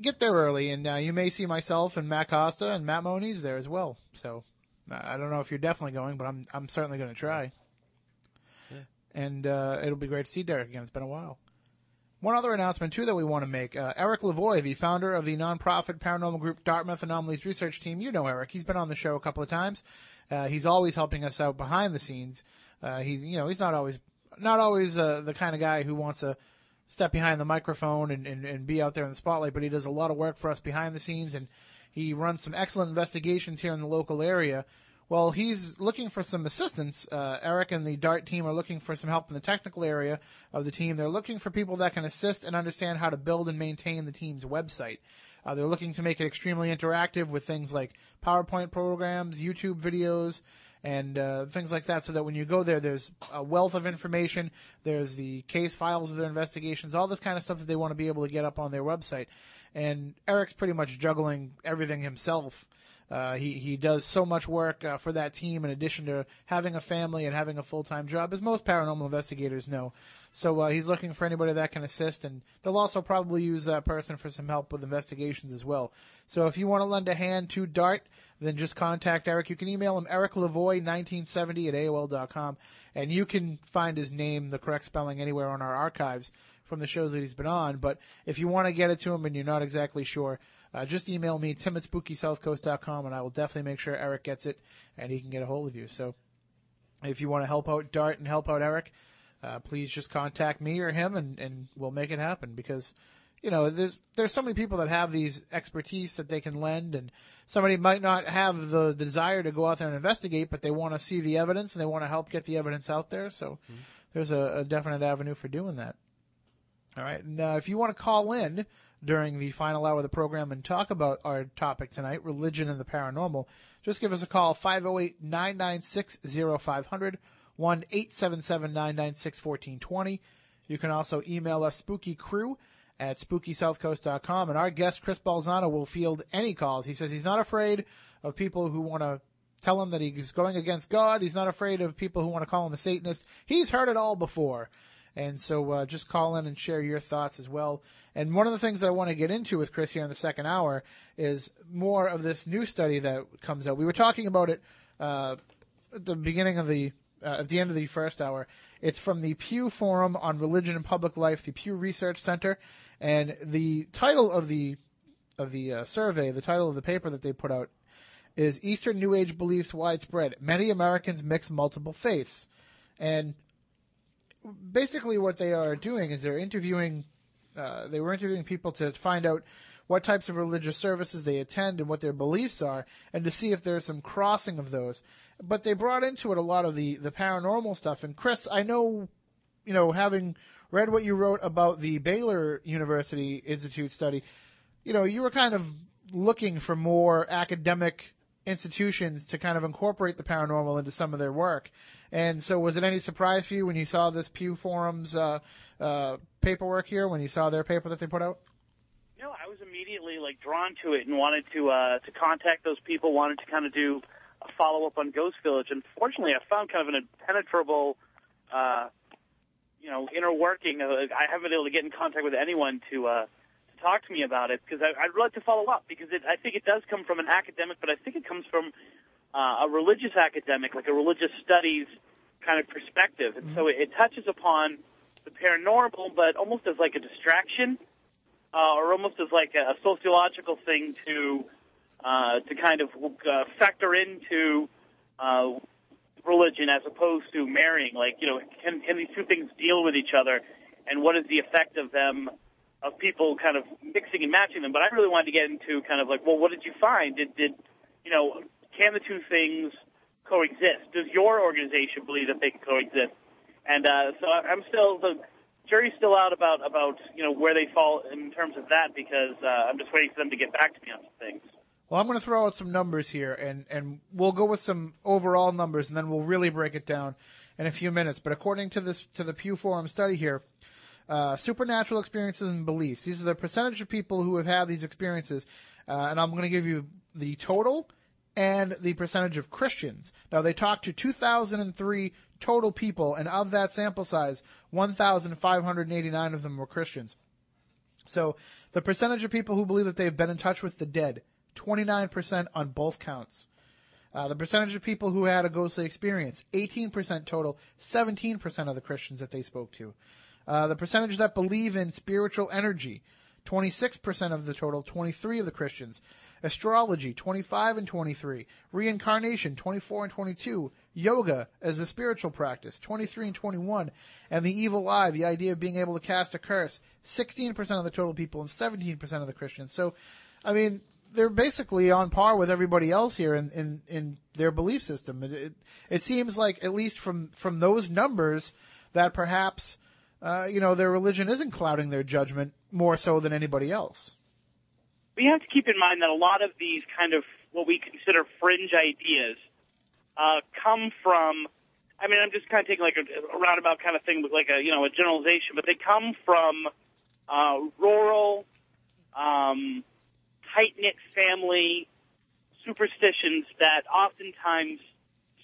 get there early, and uh, you may see myself and Matt Costa and Matt Moniz there as well. So I don't know if you're definitely going, but I'm I'm certainly going to try. Yeah. And uh, it'll be great to see Derek again. It's been a while. One other announcement too that we want to make: uh, Eric Lavoie, the founder of the nonprofit paranormal group Dartmouth Anomalies Research Team. You know Eric; he's been on the show a couple of times. Uh, he's always helping us out behind the scenes. Uh, he's you know he's not always not always uh, the kind of guy who wants to step behind the microphone and, and, and be out there in the spotlight, but he does a lot of work for us behind the scenes, and he runs some excellent investigations here in the local area. Well, he's looking for some assistance. Uh, Eric and the DART team are looking for some help in the technical area of the team. They're looking for people that can assist and understand how to build and maintain the team's website. Uh, they're looking to make it extremely interactive with things like PowerPoint programs, YouTube videos, and uh, things like that, so that when you go there, there's a wealth of information. There's the case files of their investigations, all this kind of stuff that they want to be able to get up on their website. And Eric's pretty much juggling everything himself. Uh, he he does so much work uh, for that team in addition to having a family and having a full time job, as most paranormal investigators know. So uh, he's looking for anybody that can assist, and they'll also probably use that person for some help with investigations as well. So if you want to lend a hand to Dart, then just contact Eric. You can email him ericlavoy1970 at AOL.com, and you can find his name, the correct spelling, anywhere on our archives from the shows that he's been on. But if you want to get it to him and you're not exactly sure, uh, just email me, tim at spookysouthcoast.com, and I will definitely make sure Eric gets it and he can get a hold of you. So if you want to help out Dart and help out Eric, uh, please just contact me or him and, and we'll make it happen because, you know, there's, there's so many people that have these expertise that they can lend and somebody might not have the desire to go out there and investigate, but they want to see the evidence and they want to help get the evidence out there. So there's a, a definite avenue for doing that. All right. And uh, if you want to call in during the final hour of the program and talk about our topic tonight, religion and the paranormal, just give us a call, 508 996 0500, 1 877 996 1420. You can also email us spookycrew at spookysouthcoast.com. And our guest, Chris Balzano, will field any calls. He says he's not afraid of people who want to tell him that he's going against God. He's not afraid of people who want to call him a Satanist. He's heard it all before. And so uh, just call in and share your thoughts as well. And one of the things I want to get into with Chris here in the second hour is more of this new study that comes out. We were talking about it uh, at the beginning of the uh, at the end of the first hour. It's from the Pew Forum on Religion and Public Life, the Pew Research Center, and the title of the of the uh, survey, the title of the paper that they put out is Eastern New Age Beliefs Widespread. Many Americans mix multiple faiths. And basically what they are doing is they're interviewing uh, they were interviewing people to find out what types of religious services they attend and what their beliefs are and to see if there's some crossing of those but they brought into it a lot of the the paranormal stuff and chris i know you know having read what you wrote about the baylor university institute study you know you were kind of looking for more academic institutions to kind of incorporate the paranormal into some of their work. And so, was it any surprise for you when you saw this Pew Forum's uh, uh, paperwork here? When you saw their paper that they put out? No, I was immediately like drawn to it and wanted to uh, to contact those people. Wanted to kind of do a follow up on Ghost Village. Unfortunately, I found kind of an impenetrable uh, you know, inner working. Uh, I haven't been able to get in contact with anyone to uh, to talk to me about it because I'd like to follow up because it, I think it does come from an academic, but I think it comes from uh, a religious academic, like a religious studies kind of perspective, and so it, it touches upon the paranormal, but almost as like a distraction, uh, or almost as like a, a sociological thing to uh, to kind of uh, factor into uh, religion as opposed to marrying. Like, you know, can, can these two things deal with each other, and what is the effect of them, of people kind of mixing and matching them? But I really wanted to get into kind of like, well, what did you find? Did, did you know, can the two things coexist? Does your organization believe that they can coexist? And uh, so I'm still the jury's still out about about you know where they fall in terms of that because uh, I'm just waiting for them to get back to me on some things. Well, I'm going to throw out some numbers here, and, and we'll go with some overall numbers, and then we'll really break it down in a few minutes. But according to this to the Pew Forum study here, uh, supernatural experiences and beliefs. These are the percentage of people who have had these experiences, uh, and I'm going to give you the total and the percentage of Christians. Now they talked to 2,003 total people, and of that sample size, 1,589 of them were Christians. So the percentage of people who believe that they've been in touch with the dead, 29% on both counts. Uh, the percentage of people who had a ghostly experience, 18% total, 17% of the Christians that they spoke to. Uh, the percentage that believe in spiritual energy, 26% of the total, 23 of the Christians. Astrology, 25 and 23. Reincarnation, 24 and 22. Yoga as a spiritual practice, 23 and 21. And the evil eye, the idea of being able to cast a curse, 16% of the total people and 17% of the Christians. So, I mean, they're basically on par with everybody else here in, in, in their belief system. It, it, it seems like, at least from, from those numbers, that perhaps, uh, you know, their religion isn't clouding their judgment more so than anybody else. We have to keep in mind that a lot of these kind of what we consider fringe ideas uh, come from. I mean, I'm just kind of taking like a, a roundabout kind of thing, with like a you know a generalization, but they come from uh, rural, um, tight knit family superstitions that oftentimes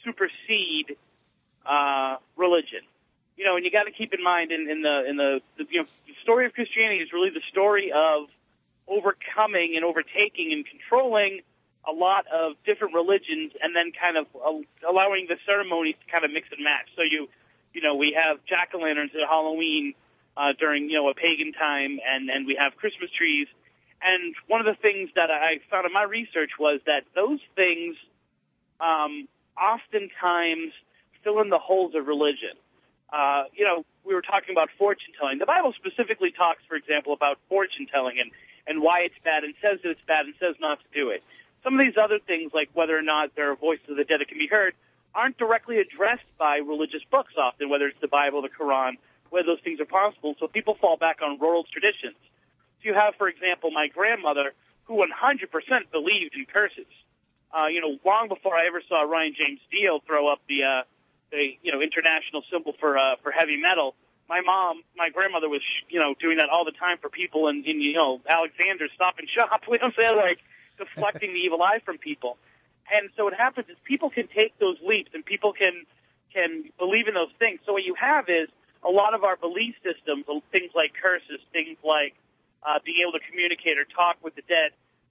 supersede uh, religion. You know, and you got to keep in mind in, in the in the, the you know the story of Christianity is really the story of overcoming and overtaking and controlling a lot of different religions and then kind of allowing the ceremonies to kind of mix and match. So you, you know, we have jack-o'-lanterns at Halloween uh, during, you know, a pagan time and, and we have Christmas trees. And one of the things that I found in my research was that those things um, oftentimes fill in the holes of religion. Uh, you know, we were talking about fortune telling. The Bible specifically talks, for example, about fortune telling and, and why it's bad and says that it's bad and says not to do it. Some of these other things, like whether or not there are voices of the dead that can be heard, aren't directly addressed by religious books often, whether it's the Bible, the Quran, whether those things are possible. So people fall back on rural traditions. So you have, for example, my grandmother, who 100% believed in curses. Uh, you know, long before I ever saw Ronnie James Dio throw up the, uh, the you know international symbol for uh, for heavy metal. My mom, my grandmother was you know doing that all the time for people in, in you know Alexander Stop and Shop. We don't say like deflecting the evil eye from people. And so what happens is people can take those leaps and people can can believe in those things. So what you have is a lot of our belief systems, things like curses, things like uh, being able to communicate or talk with the dead.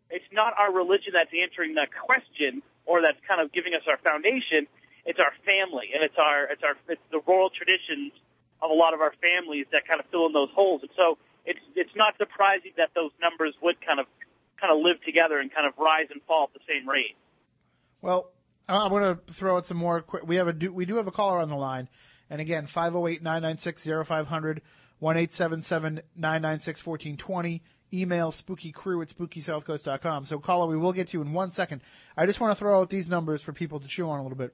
It's not our religion that's answering that question or that's kind of giving us our foundation. It's our family and it's our it's our it's the oral traditions of a lot of our families that kind of fill in those holes. And so it's it's not surprising that those numbers would kind of kind of live together and kind of rise and fall at the same rate. Well, I- I'm going to throw out some more. Quick, we have a do, we do have a caller on the line, and again, 508-996-0500, one eight seven seven nine nine six fourteen twenty. Email spookycrew at spookysouthcoast.com. So, caller, we will get to you in one second. I just want to throw out these numbers for people to chew on a little bit.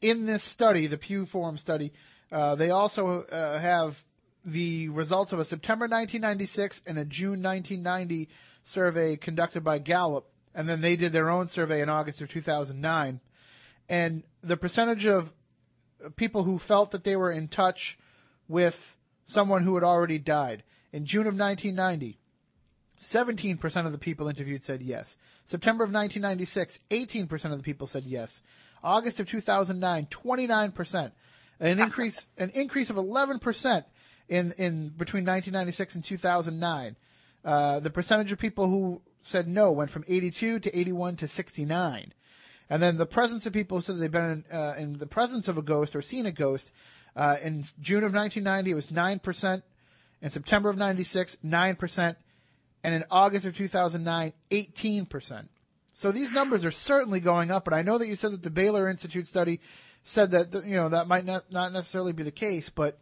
In this study, the Pew Forum study, uh, they also uh, have the results of a September 1996 and a June 1990 survey conducted by Gallup, and then they did their own survey in August of 2009. And the percentage of people who felt that they were in touch with someone who had already died in June of 1990. 17% of the people interviewed said yes. September of 1996, 18% of the people said yes. August of 2009, 29%. An increase <laughs> an increase of 11% in in between 1996 and 2009. Uh, the percentage of people who said no went from 82 to 81 to 69. And then the presence of people who said they've been in, uh, in the presence of a ghost or seen a ghost uh, in June of 1990 it was 9%, in September of 96 9%, and in August of 2009 18%. So these numbers are certainly going up, and I know that you said that the Baylor Institute study said that you know that might not not necessarily be the case, but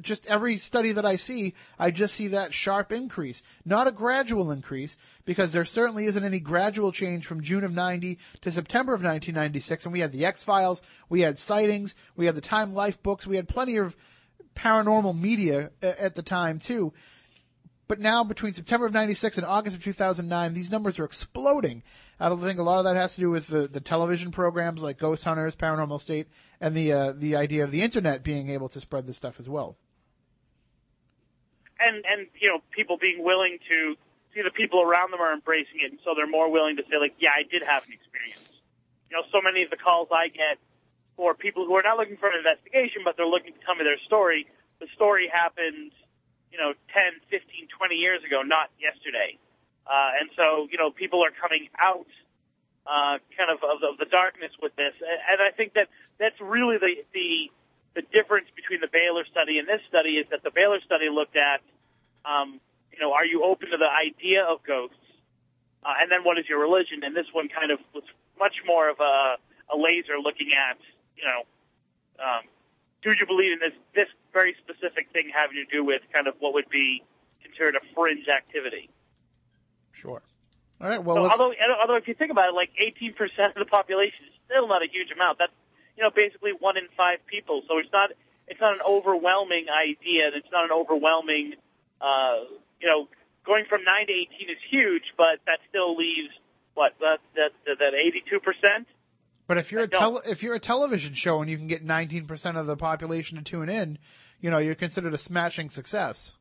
just every study that I see, I just see that sharp increase, not a gradual increase, because there certainly isn't any gradual change from June of 90 to September of 1996. And we had the X Files, we had sightings, we had the Time Life books, we had plenty of paranormal media at the time too. But now between September of 96 and August of 2009, these numbers are exploding. I don't think a lot of that has to do with the, the television programs like Ghost Hunters, Paranormal State, and the, uh, the idea of the internet being able to spread this stuff as well. and and you know people being willing to see the people around them are embracing it, and so they're more willing to say like, yeah, I did have an experience. You know, so many of the calls I get for people who are not looking for an investigation, but they're looking to tell me their story. The story happened, you know, 10, 15, 20 years ago, not yesterday. Uh, and so, you know, people are coming out uh, kind of, of of the darkness with this, and I think that that's really the the the difference between the Baylor study and this study is that the Baylor study looked at, um, you know, are you open to the idea of ghosts, uh, and then what is your religion? And this one kind of was much more of a a laser looking at, you know, um, do you believe in this this very specific thing having to do with kind of what would be considered a fringe activity? Sure. All right. Well, so although although if you think about it, like 18% of the population is still not a huge amount. That's you know basically one in five people. So it's not it's not an overwhelming idea. and It's not an overwhelming uh, you know going from nine to 18 is huge, but that still leaves what that that that 82%. But if you're I a tele, if you're a television show and you can get 19% of the population to tune in, you know, you're considered a smashing success.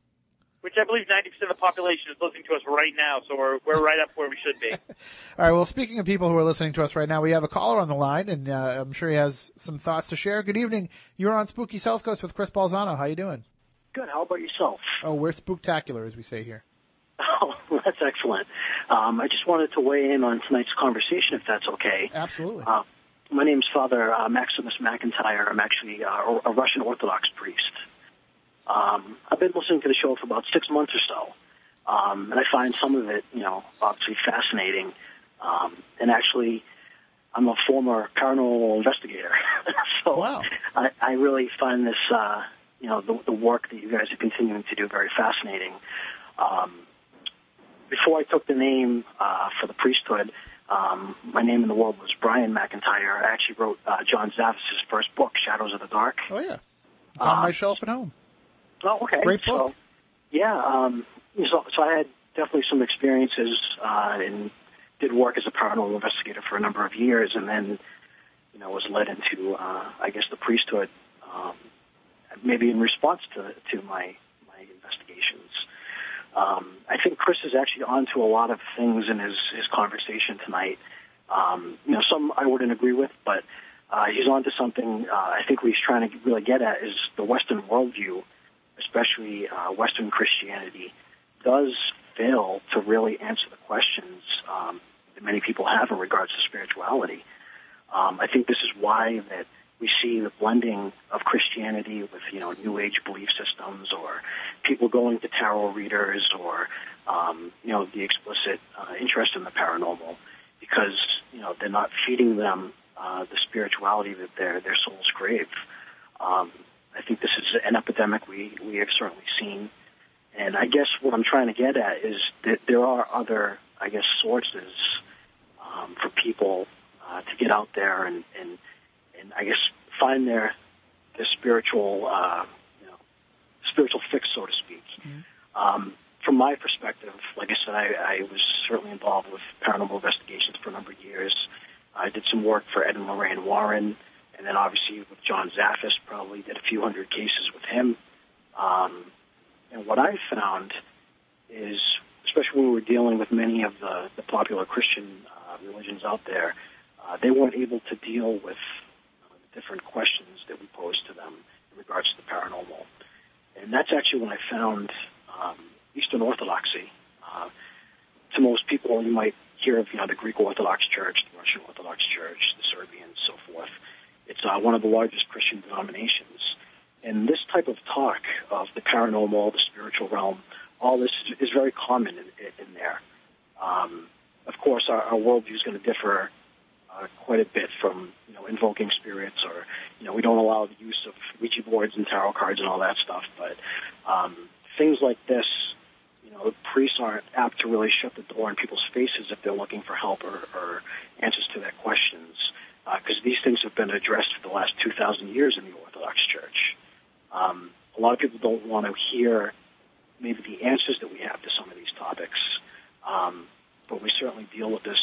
Which I believe 90% of the population is listening to us right now, so we're we're right up where we should be. <laughs> All right. Well, speaking of people who are listening to us right now, we have a caller on the line, and uh, I'm sure he has some thoughts to share. Good evening. You're on Spooky South Coast with Chris Balzano. How you doing? Good. How about yourself? Oh, we're spooktacular, as we say here. <laughs> Oh, that's excellent. Um, I just wanted to weigh in on tonight's conversation, if that's okay. Absolutely. Uh, my name's Father uh, Maximus McIntyre. I'm actually uh, a Russian Orthodox priest. Um, I've been listening to the show for about six months or so, um, and I find some of it, you know, obviously fascinating. Um, and actually, I'm a former paranormal investigator, <laughs> so Wow. I, I really find this, uh, you know, the, the work that you guys are continuing to do very fascinating. Um, before I took the name uh, for the priesthood, um, my name in the world was Brian McIntyre. I actually wrote uh, John Zaffis' first book, Shadows of the Dark. Oh yeah, it's on my Uh, shelf at home. Oh, okay. Great So, yeah, um, so, so I had definitely some experiences uh, and did work as a paranormal investigator for a number of years, and then you know was led into uh, I guess the priesthood, um, maybe in response to to my my investigations. Um, I think Chris is actually onto a lot of things in his his conversation tonight. Um, you know, some I wouldn't agree with, but uh, he's onto something. Uh, I think what he's trying to really get at is the Western worldview especially uh, Western Christianity, does fail to really answer the questions um, that many people have in regards to spirituality. Um, I think this is why that we see the blending of Christianity with you know New Age belief systems, or people going to tarot readers, or um, you know the explicit uh, interest in the paranormal, because you know they're not feeding them uh, the spirituality that their their souls crave. Um, I think this is an epidemic we, we have certainly seen. And I guess what I'm trying to get at is that there are other, I guess, sources um, for people uh, to get out there and, and, and I guess find their, their spiritual, uh, you know, spiritual fix, so to speak. Um, from my perspective, like I said, I, I was certainly involved with paranormal investigations for a number of years. I did some work for Ed and Lorraine Warren, and then obviously with John Zaffis, probably did a few hundred cases with him. Um, and what I found is, especially when we were dealing with many of the, the popular Christian uh, religions out there, uh, they weren't able to deal with different questions that we pose to them in regards to the paranormal. And that's actually when I found um, Eastern Orthodoxy. Uh, to most people, you might hear of you know the Greek Orthodox Church, the Russian Orthodox Church, the Serbian, so forth. It's uh, one of the largest Christian denominations. And this type of talk of the paranormal, the spiritual realm, all this is very common in, in there. Um, of course, our, our worldview is going to differ uh, quite a bit from you know invoking spirits, or you know we don't allow the use of Ouija boards and tarot cards and all that stuff. But um, things like this, you know, priests aren't apt to really shut the door in people's faces if they're looking for help or, or answers to their questions, because uh, these things have been addressed for the last two thousand years in the Orthodox Church. Um, a lot of people don't want to hear maybe the answers that we have to some of these topics. Um, but we certainly deal with this,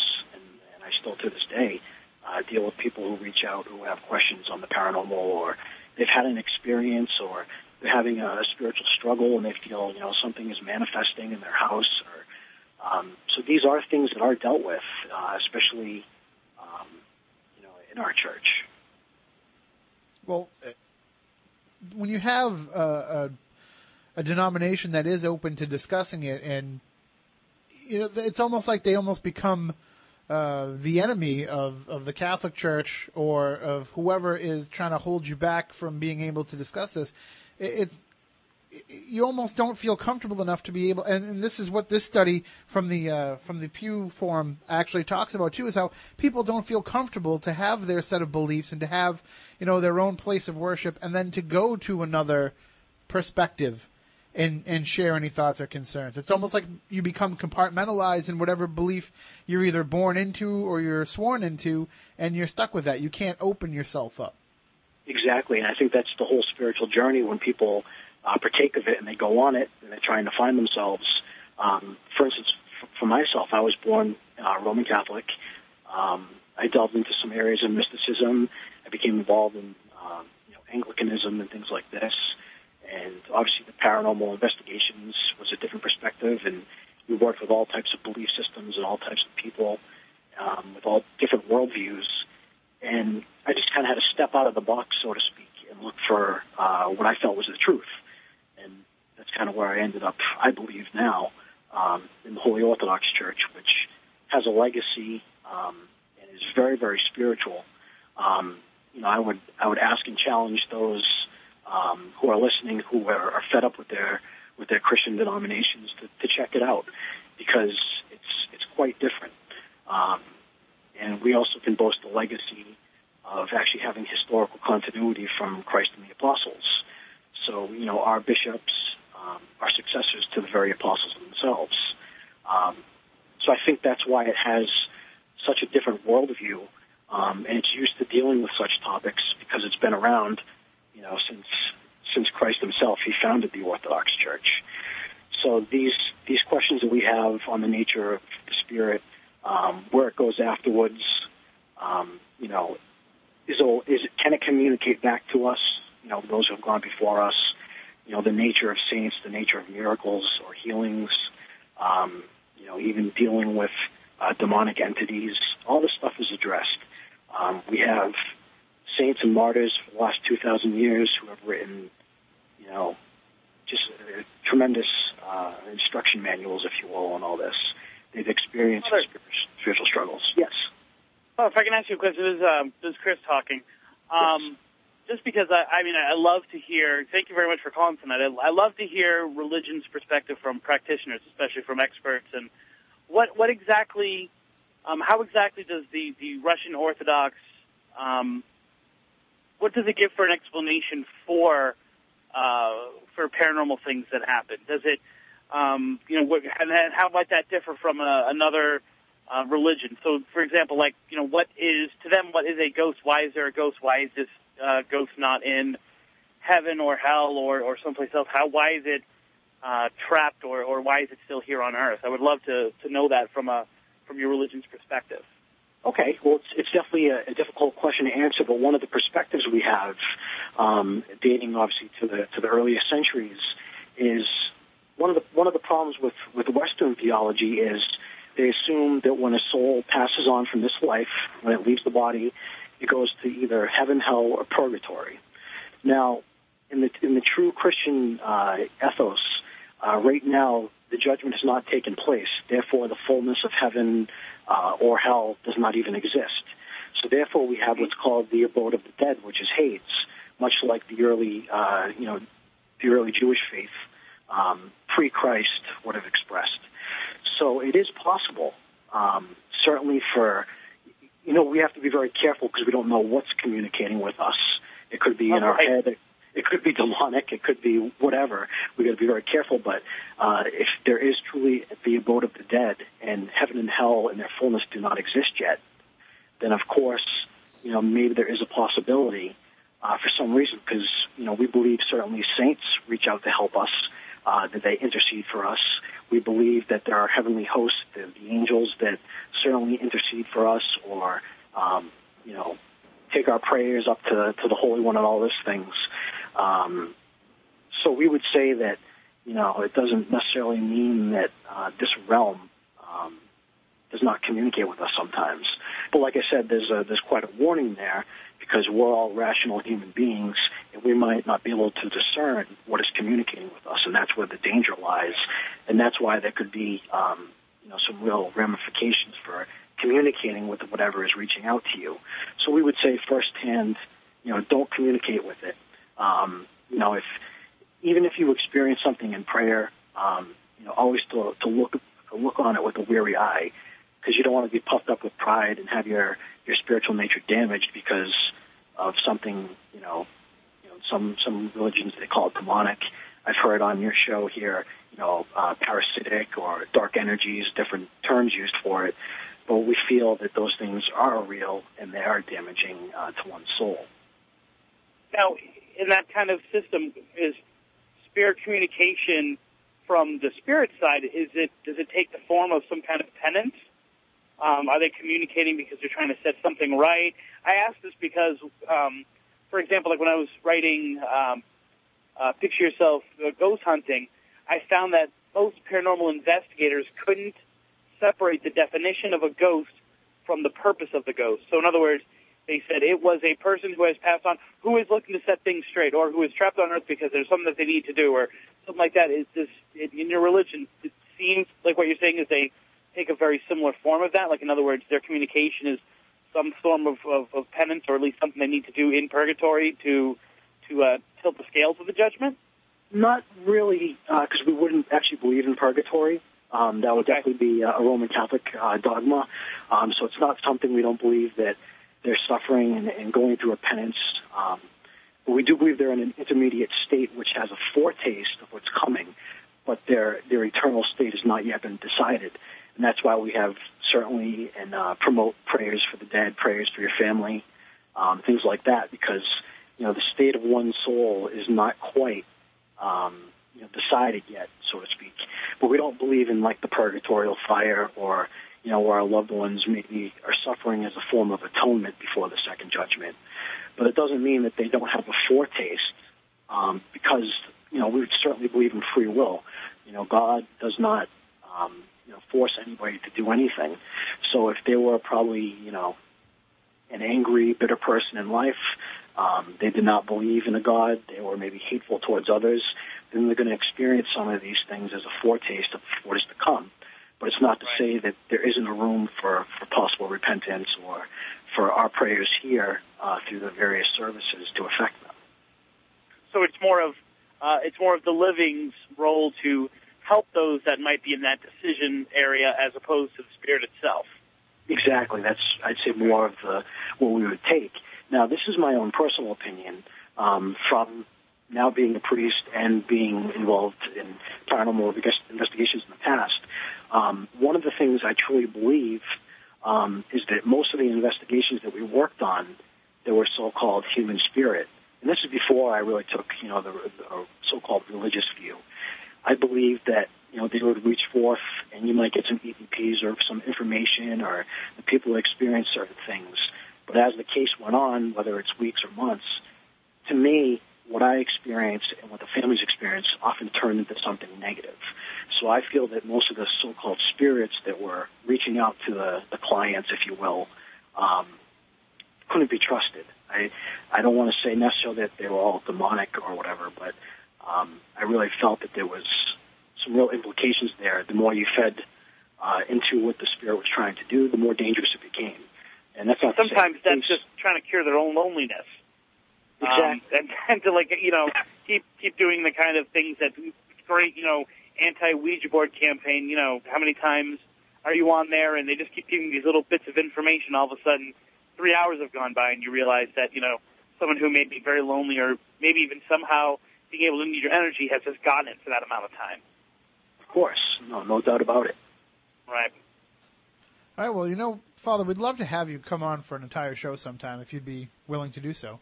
I still to this day uh, deal with people who reach out who have questions on the paranormal, or they've had an experience, or they're having a spiritual struggle, and they feel you know something is manifesting in their house. Or um, so these are things that are dealt with, uh, especially um, you know in our church. Well, uh, when you have a, a, a denomination that is open to discussing it, and you know, it's almost like they almost become uh, the enemy of, of the Catholic Church or of whoever is trying to hold you back from being able to discuss this. It, it's you almost don't feel comfortable enough to be able, and, and this is what this study from the uh, from the Pew Forum actually talks about too, is how people don't feel comfortable to have their set of beliefs and to have you know their own place of worship, and then to go to another perspective and and share any thoughts or concerns. It's almost like you become compartmentalized in whatever belief you're either born into or you're sworn into, and you're stuck with that. You can't open yourself up. Exactly, and I think that's the whole spiritual journey when people uh, partake of it and they go on it and they're trying to find themselves. Um, for instance, f- for myself, I was born uh, Roman Catholic. Um, I delved into some areas of mysticism. I became involved in um, you know, Anglicanism and things like this. And obviously, the paranormal investigations was a different perspective, and we worked with all types of belief systems and all types of people um, with all different worldviews. And I just kind of had to step out of the box, so to speak, and look for uh, what I felt was the truth. And that's kind of where I ended up, I believe now, um, in the Holy Orthodox Church, which has a legacy um, and is very, very spiritual. Um, you know, I would I would ask and challenge those um, who are listening who are, are fed up with their with their Christian denominations to, to check it out because it's it's quite different. Um, and we also can boast the legacy of actually having historical continuity from Christ and the apostles. So you know our bishops um, are successors to the very apostles themselves. Um, so I think that's why it has such a different worldview, um, and it's used to dealing with such topics because it's been around you know, since since Christ himself, he founded the Orthodox Church. So these these questions that we have on the nature of the spirit, um, where it goes afterwards, um, you know, is is it, can it communicate back to us? You know, those who have gone before us. You know, the nature of saints, the nature of miracles or healings. Um, you know, even dealing with uh, demonic entities. All this stuff is addressed. Um, we have saints and martyrs for the last 2,000 years who have written, you know, just uh, tremendous uh, instruction manuals, if you will, on all this. They've experienced spiritual struggles. Yes. Oh, if I can ask you a question, this is, um, this is Chris talking. Um, yes. Just because I, I mean, I love to hear. Thank you very much for calling tonight. I, I love to hear religion's perspective from practitioners, especially from experts, and what what exactly, um, how exactly does the the Russian Orthodox um, what does it give for an explanation for uh, for paranormal things that happen? Does it, um, you know, what, and how might that differ from a, another uh, religion? So, for example, like you know, what is to them what is a ghost? Why is there a ghost? Why is this uh, ghost not in heaven or hell or or someplace else? How why is it uh, trapped or or why is it still here on Earth? I would love to to know that from a from your religion's perspective. Okay, well, it's, it's definitely a, a, difficult question to answer, but one of the perspectives we have, um, dating obviously to the to the earliest centuries, is one of the one of the problems with with Western theology is they assume that when a soul passes on from this life, when it leaves the body, it goes to either heaven, hell, or purgatory. Now, in the in the true Christian uh, ethos, uh, right now the judgment has not taken place. Therefore, the fullness of heaven uh, or hell does not even exist. So, therefore, we have what's called the abode of the dead, which is Hades, much like the early, uh, you know, the early Jewish faith um, pre-Christ would have expressed. So, it is possible, um, certainly for you know, we have to be very careful because we don't know what's communicating with us. It could be in our head. It could be demonic. It could be whatever. We got to be very careful. But uh, if there is truly the abode of the dead and heaven and hell in their fullness do not exist yet, then of course, you know, maybe there is a possibility uh, for some reason because you know we believe certainly saints reach out to help us. Uh, that they intercede for us. We believe that there are heavenly hosts, the, the angels that certainly intercede for us, or um, you know, take our prayers up to to the Holy One and all those things. Um, so we would say that you know it doesn't necessarily mean that uh, this realm um, does not communicate with us sometimes. But like I said, there's a, there's quite a warning there because we're all rational human beings and we might not be able to discern what is communicating with us, and that's where the danger lies. And that's why there could be um, you know some real ramifications for communicating with whatever is reaching out to you. So we would say firsthand, you know, don't communicate with it. Um, you know, if even if you experience something in prayer, um, you know, always to, to look to look on it with a weary eye, because you don't want to be puffed up with pride and have your your spiritual nature damaged because of something, you know, you know, some some religions they call it demonic. I've heard on your show here, you know, uh, parasitic or dark energies, different terms used for it. But we feel that those things are real and they are damaging uh, to one's soul. Now, in that kind of system, is spirit communication from the spirit side? Is it does it take the form of some kind of penance? Um, are they communicating because they're trying to set something right? I ask this because, um, for example, like when I was writing um, uh, "Picture Yourself uh, Ghost Hunting," I found that most paranormal investigators couldn't separate the definition of a ghost from the purpose of the ghost. So, in other words, they said it was a person who has passed on who is looking to set things straight, or who is trapped on Earth because there's something that they need to do, or something like that. Is this in your religion? It seems like what you're saying is they take a very similar form of that. Like, in other words, their communication is some form of, of, of penance, or at least something they need to do in purgatory to to uh, tilt the scales of the judgment. Not really, because we wouldn't actually believe in purgatory. Um, that would Okay. definitely be uh, a Roman Catholic uh, dogma. Um, so it's not something we don't believe that they're suffering and, and going through a penance. Um, but we do believe they're in an intermediate state which has a foretaste of what's coming, but their their eternal state has not yet been decided. And that's why we have certainly and uh, promote prayers for the dead, prayers for your family, um, things like that, because you know the state of one's soul is not quite um, you know, decided yet, so to speak. But we don't believe in like the purgatorial fire or you know where our loved ones maybe are suffering as a form of atonement before the second judgment. But it doesn't mean that they don't have a foretaste, um, because you know we certainly believe in free will. You know, God does not um, you know force anybody to do anything. So if they were probably you know an angry, bitter person in life, um, they did not believe in a God, they were maybe hateful towards others, then they're going to experience some of these things as a foretaste of what is to come. But it's not to say that there isn't a room for, for possible repentance or for our prayers here uh, through the various services to affect them. So it's more of uh, it's more of the living's role to help those that might be in that decision area, as opposed to the spirit itself. Exactly. That's I'd say more of the what we would take. Now, this is my own personal opinion um, from now being a priest and being involved in paranormal invest- investigations in the past. Um, one of the things I truly believe um, is that most of the investigations that we worked on, there were so-called human spirit, and this is before I really took you know the, the so-called religious view. I believe that you know they would reach forth and you might get some EVPs or some information or the people experience certain things. But as the case went on, whether it's weeks or months, to me, what I experienced and what the families experienced often turned into something negative. So I feel that most of the so-called spirits that were reaching out to the, the clients, if you will, um, couldn't be trusted. I I don't want to say necessarily that they were all demonic or whatever, but um, I really felt that there was some real implications there. The more you fed uh, into what the spirit was trying to do, the more dangerous it became. And that's not Sometimes things- that's just trying to cure their own loneliness. Um, and, <laughs> and to like you know keep keep doing the kind of things that great you know anti Ouija board campaign. You know how many times are you on there? And they just keep giving these little bits of information. All of a sudden, three hours have gone by, and you realize that you know someone who may be very lonely or maybe even somehow being able to need your energy has just gotten it for that amount of time. of course, no, no doubt about it. Right. All right. Well, you know, Father, we'd love to have you come on for an entire show sometime if you'd be willing to do so.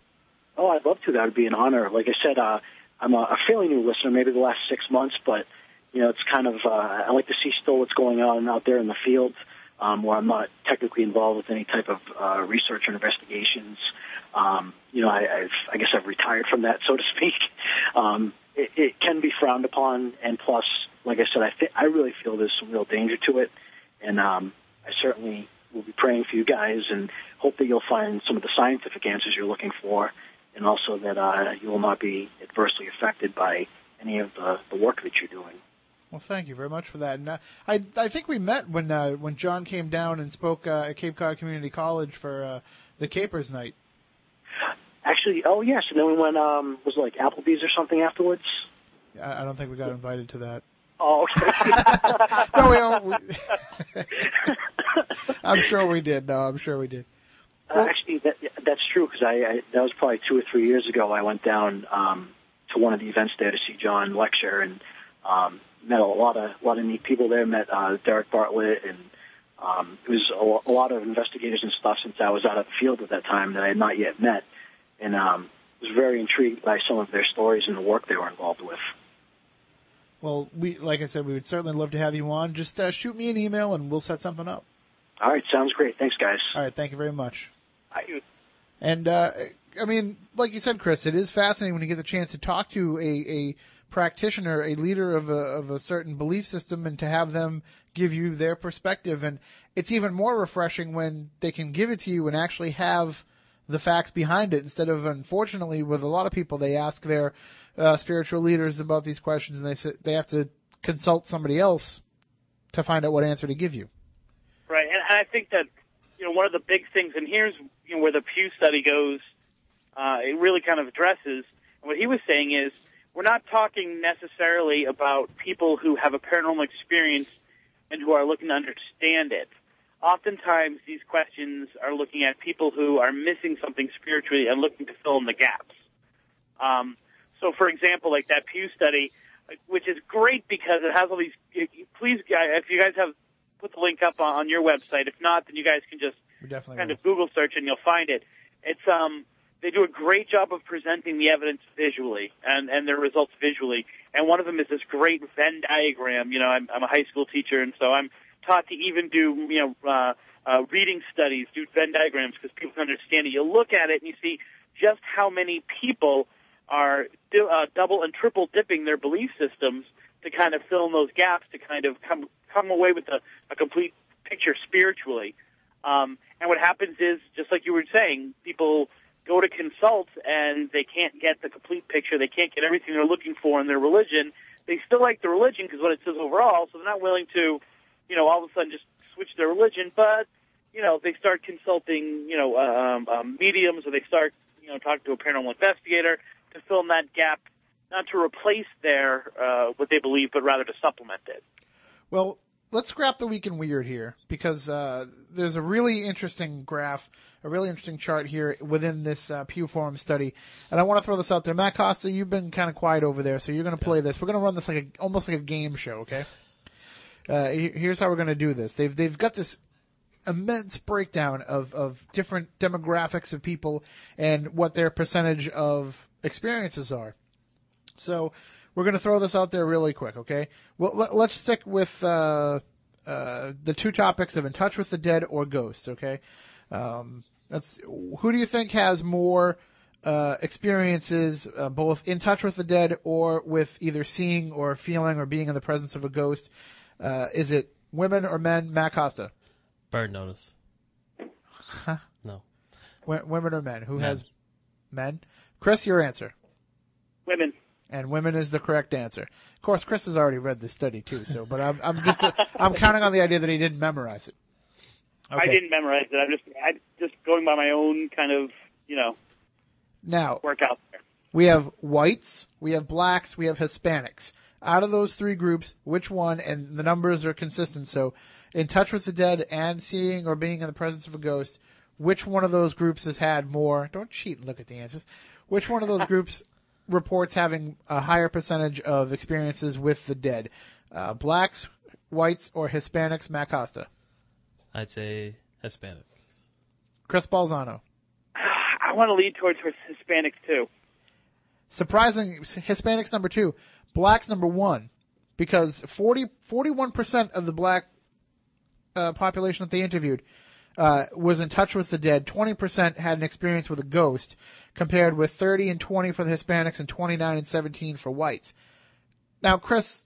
Oh, I'd love to. That would be an honor. Like I said, uh, I'm a, a fairly new listener, maybe the last six months, but you know, it's kind of uh, I like to see still what's going on out there in the field, um, where I'm not technically involved with any type of uh, research or investigations. Um, you know, I, I've, I guess I've retired from that, <laughs> so to speak. Um, it, it can be frowned upon, and plus, like I said, I th- I really feel there's some real danger to it, and um, I certainly will be praying for you guys and hope that you'll find some of the scientific answers you're looking for, and also that uh, you will not be adversely affected by any of the, the work that you're doing. Well, thank you very much for that. And uh, I I think we met when uh, when John came down and spoke uh, at Cape Cod Community College for uh, the Capers Night. Actually, oh yes, and then we went um, was it like Applebee's or something afterwards. I, I don't think we got invited to that. Oh, okay. <laughs> No, we, all- we <laughs> I'm sure we did. No, I'm sure we did. Uh, actually, that, that's true because I, I that was probably two or three years ago. I went down um, to one of the events there to see John lecture and um, met a lot of a lot of neat people there. Met uh, Derek Bartlett and um, it was a, a lot of investigators and stuff since I was out of the field at that time that I had not yet met, and um, was very intrigued by some of their stories and the work they were involved with. Well, we like I said, we would certainly love to have you on. Just uh, shoot me an email and we'll set something up. All right, sounds great. Thanks, guys. All right, thank you very much. I, And uh, I mean, like you said, Chris, it is fascinating when you get the chance to talk to a, a practitioner, a leader of a of a certain belief system, and to have them give you their perspective. And it's even more refreshing when they can give it to you and actually have the facts behind it instead of, unfortunately, with a lot of people, they ask their uh, spiritual leaders about these questions and they say they have to consult somebody else to find out what answer to give you. Right, and, I think that you know one of the big things, and here's you know, where the Pew study goes. Uh, it really kind of addresses. And what he was saying is, we're not talking necessarily about people who have a paranormal experience and who are looking to understand it. Oftentimes, these questions are looking at people who are missing something spiritually and looking to fill in the gaps. Um, so, for example, like that Pew study, which is great because it has all these. Please, if you guys have put the link up on, your website. If not, then you guys can just kind of Google search and you'll find it. It's um they do a great job of presenting the evidence visually and and their results visually. And one of them is this great Venn diagram. You know, I'm I'm a high school teacher, and so I'm taught to even do you know uh, uh, reading studies, do Venn diagrams because people can understand it. You look at it and you see just how many people are do, uh, double and triple dipping their belief systems to kind of fill in those gaps to kind of come come away with a, a complete picture spiritually. Um, and what happens is, just like you were saying, people go to consult and they can't get the complete picture. They can't get everything they're looking for in their religion. They still like the religion because what it says overall, so they're not willing to, you know, all of a sudden just switch their religion. But you know, they start consulting, you know, um, um, mediums, or they start, you know, talking to a paranormal investigator to fill in that gap, not to replace their uh, what they believe, but rather to supplement it. Well, let's scrap the week in weird here because uh, there's a really interesting graph, a really interesting chart here within this uh, Pew Forum study, and I want to throw this out there. Matt Costa, you've been kind of quiet over there, so you're going to play this. We're going to run this like a, almost like a game show, okay? Uh, here's how we're going to do this. They've they've got this immense breakdown of of different demographics of people and what their percentage of experiences are. So we're going to throw this out there really quick, okay? Well, let, let's stick with uh, uh, the two topics of in touch with the dead or ghosts, okay? Um, that's who do you think has more uh, experiences, uh, both in touch with the dead or with either seeing or feeling or being in the presence of a ghost? Uh, is it women or men? Matt Costa. Bird notice. No. W- women or men? Who Men. has men? Chris, your answer. Women. And women is the correct answer. Of course, Chris has already read this study too, so, but I'm, I'm just, I'm counting on the idea that he didn't memorize it. I didn't memorize it. I'm just I just going by my own kind of you know Now, work out there. we have whites, we have blacks, we have Hispanics. Out of those three groups, which one, and the numbers are consistent, so in touch with the dead and seeing or being in the presence of a ghost, which one of those groups has had more, don't cheat and look at the answers, which one of those groups reports having a higher percentage of experiences with the dead? Uh, blacks, whites, or Hispanics, Matt Costa? I'd say Hispanic. Chris Balzano. I want to lead towards Hispanics too. surprising Hispanics number two, blacks number one, because 40, 41% of the black uh, population that they interviewed uh, was in touch with the dead. 20% had an experience with a ghost, compared with 30 and 20 for the Hispanics and 29 and 17 for whites. Now, Chris,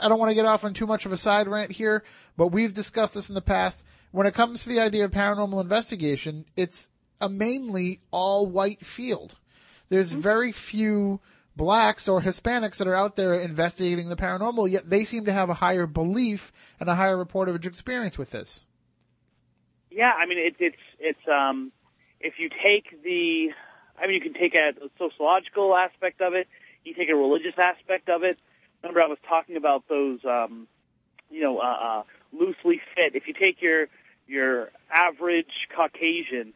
I don't want to get off on too much of a side rant here, but we've discussed this in the past. When it comes to the idea of paranormal investigation, it's a mainly all white field. There's very few blacks or Hispanics that are out there investigating the paranormal, yet they seem to have a higher belief and a higher reported experience with this. Yeah, I mean, it, it's it's um, if you take the, I mean, you can take a sociological aspect of it, you take a religious aspect of it. Remember, I was talking about those, um, you know, uh, uh, loosely fit. If you take your your average Caucasian,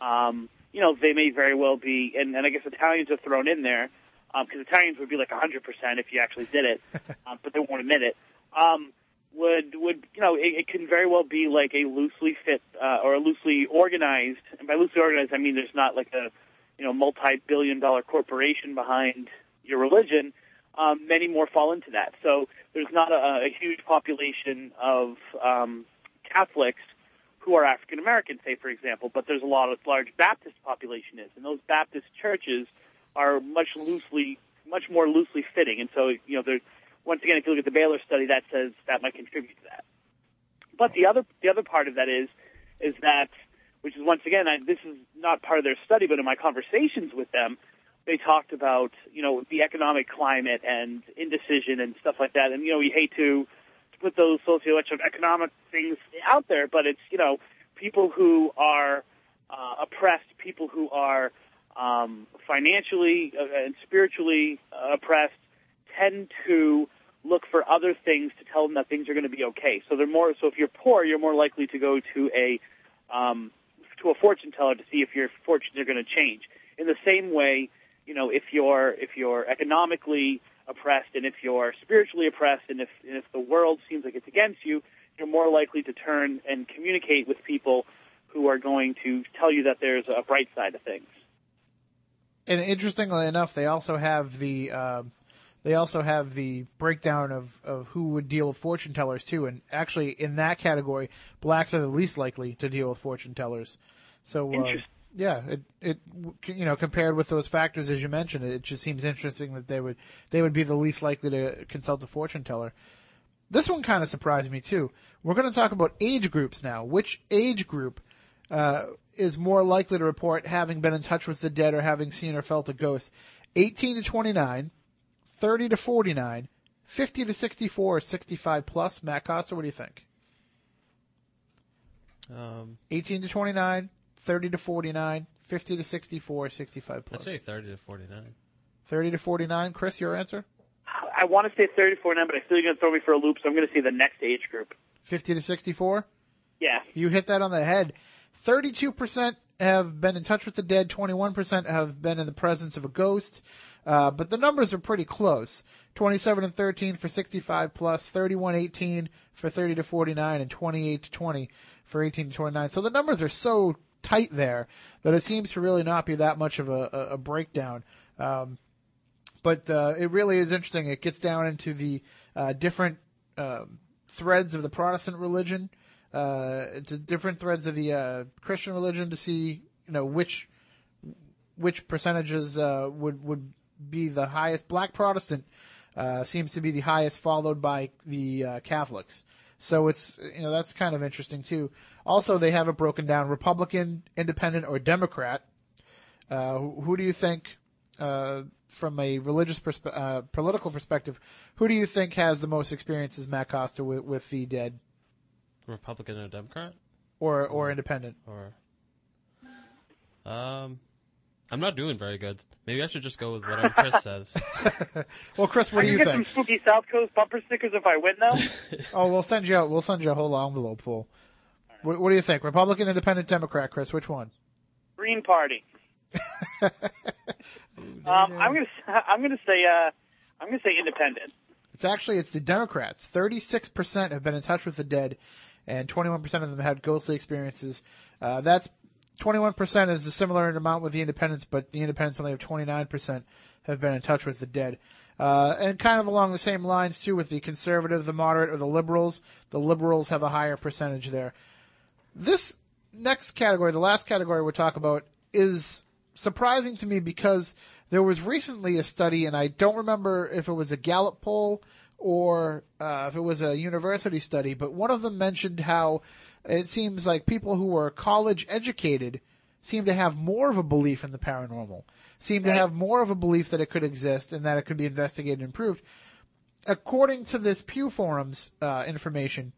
um, you know, they may very well be, and, and I guess Italians are thrown in there um because Italians would be like 100% if you actually did it, <laughs> um, but they won't admit it. Um, would would you know it, it can very well be like a loosely fit uh, or a loosely organized and by loosely organized I mean there's not like a you know multi-billion dollar corporation behind your religion. Um, many more fall into that. So there's not a, a huge population of um, Catholics who are African American say for example but there's a lot of large Baptist population is and those Baptist churches are much loosely much more loosely fitting. And so you know there's once again, if you look at the Baylor study, that says that might contribute to that. But the other the other part of that is is that, which is once again, I, this is not part of their study, but in my conversations with them, they talked about you know the economic climate and indecision and stuff like that. And you know, we hate to, put those socioeconomic things out there, but it's you know people who are uh, oppressed, people who are um, financially uh, and spiritually uh, oppressed tend to look for other things to tell them that things are going to be okay. So they're more. So if you're poor, you're more likely to go to a um, to a fortune teller to see if your fortunes are going to change. In the same way, you know, if you're if you're economically oppressed and if you're spiritually oppressed and if and if the world seems like it's against you, you're more likely to turn and communicate with people who are going to tell you that there's a bright side of things. And interestingly enough, they also have the uh, they also have the breakdown of, of who would deal with fortune tellers too. And actually, in that category, blacks are the least likely to deal with fortune tellers. So uh, yeah, it it you know compared with those factors as you mentioned, it just seems interesting that they would they would be the least likely to consult a fortune teller. This one kind of surprised me too. We're going to talk about age groups now. Which age group uh, is more likely to report having been in touch with the dead or having seen or felt a ghost? 18 to 29, 30 to 49, 50 to 64, or 65 plus. Matt Costa, what do you think? Um, 18 to 29, 30 to 49, 50 to 64, 65 I'd say 30 to 49. 30 to 49. Chris, your answer? I want to say 34 now, but I feel you're going to throw me for a loop, so I'm going to say the next age group. 50 to 64? Yeah. You hit that on the head. 32% have been in touch with the dead, 21% have been in the presence of a ghost. Uh, but the numbers are pretty close. 27 and 13 for 65 plus, 31 18 for 30 to 49, and 28 to 20 for 18 to 29. So the numbers are so tight there that it seems to really not be that much of a, a, a breakdown. Um, but uh, it really is interesting. It gets down into the uh, different um threads of the Protestant religion, uh, to different threads of the uh, Christian religion to see, you know, which which percentages uh, would would be the highest. Black Protestant uh, seems to be the highest, followed by the uh, Catholics. So it's you know that's kind of interesting too. Also, they have it broken down: Republican, Independent, or Democrat. Uh, who, who do you think, from a religious perspe- political perspective, who do you think has the most experiences, Matt Costa, with, with the dead, Republican or Democrat or or Independent? or um, I'm not doing very good. Maybe I should just go with whatever Chris <laughs> says. Well, Chris, what I do can you get think? some spooky South Coast bumper stickers if I win, though. <laughs> Oh, we'll send you out. We'll send you a whole envelope full. What, what do you think? Republican, Independent, Democrat, Chris? Which one? Green Party. <laughs> um, I'm gonna I'm gonna say uh, I'm gonna say independent. It's actually it's the Democrats. Thirty six percent have been in touch with the dead, and twenty one percent of them had ghostly experiences. Uh, that's twenty one percent is the similar amount with the Independents, but the Independents only have twenty nine percent have been in touch with the dead. Uh, and kind of along the same lines too with the conservative, the moderate, or the liberals. The liberals have a higher percentage there. This next category, the last category we'll talk about, is surprising to me because there was recently a study, and I don't remember if it was a Gallup poll or uh, if it was a university study, but one of them mentioned how it seems like people who are college educated seem to have more of a belief in the paranormal, seem to have more of a belief that it could exist and that it could be investigated and proved. According to this Pew Forum's uh, information,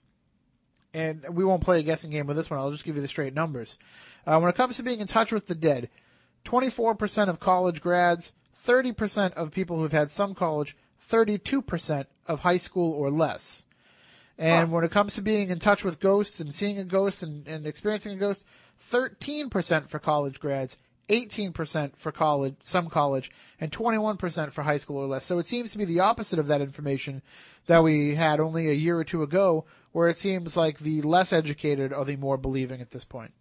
and we won't play a guessing game with this one. I'll just give you the straight numbers. Uh, when it comes to being in touch with the dead, 24% of college grads, 30% of people who've had some college, 32% of high school or less. And when it comes to being in touch with ghosts and seeing a ghost and, and experiencing a ghost, 13% for college grads, 18% for college, some college, and 21% for high school or less. So it seems to be the opposite of that information that we had only a year or two ago, where it seems like the less educated are the more believing at this point.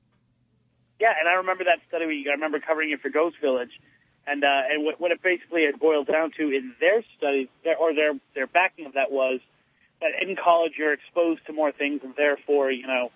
Yeah, and I remember that study. We, I remember covering it for Ghost Village, and uh, and what, what it basically had boiled down to in their study, their, or their their backing of that was that in college you're exposed to more things, and therefore, you know,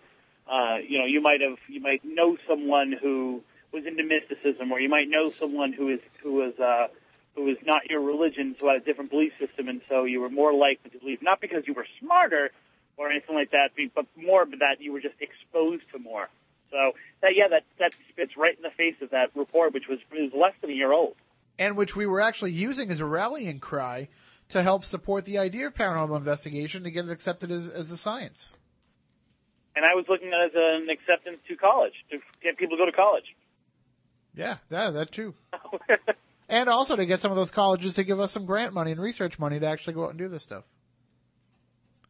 uh, you know, you might have you might know someone who was into mysticism, or you might know someone who is who was uh, who was not your religion, so had a different belief system, and so you were more likely to believe, not because you were smarter or anything like that, but more that you were just exposed to more. So that yeah, that that spits right in the face of that report, which was, was less than a year old. and which we were actually using as a rallying cry to help support the idea of paranormal investigation to get it accepted as, as a science. And I was looking at it as an acceptance to college to get people to go to college. Yeah, yeah, that too. <laughs> and also to get some of those colleges to give us some grant money and research money to actually go out and do this stuff.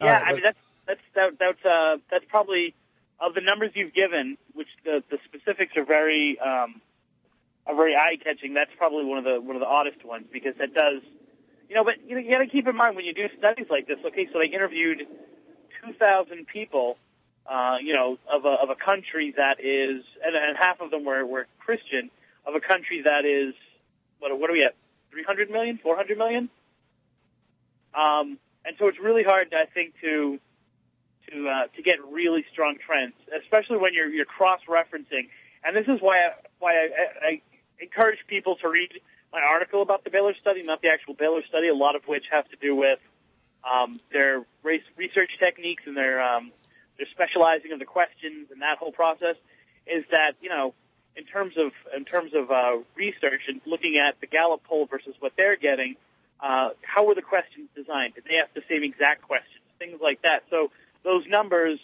Yeah, right, I mean that's that's that, that's uh, that's probably of the numbers you've given, which the the specifics are very um, are very eye catching. That's probably one of the one of the oddest ones because that does, you know. But you know, you got to keep in mind when you do studies like this. Okay, so they interviewed two thousand people, uh, you know, of a of a country that is, and, and half of them were were Christian, of a country that is what what are we at? 300 million, 400 million? Um, and so it's really hard, I think, to to uh, to get really strong trends, especially when you're you're cross referencing. And this is why I, why I, I, encourage people to read my article about the Baylor study, not the actual Baylor study. A lot of which have to do with um, their race research techniques and their um, their specializing of the questions and that whole process. Is that you know in terms of in terms of uh, research and looking at the Gallup poll versus what they're getting, uh, how were the questions designed? Did they ask the same exact questions? Things like that. So those numbers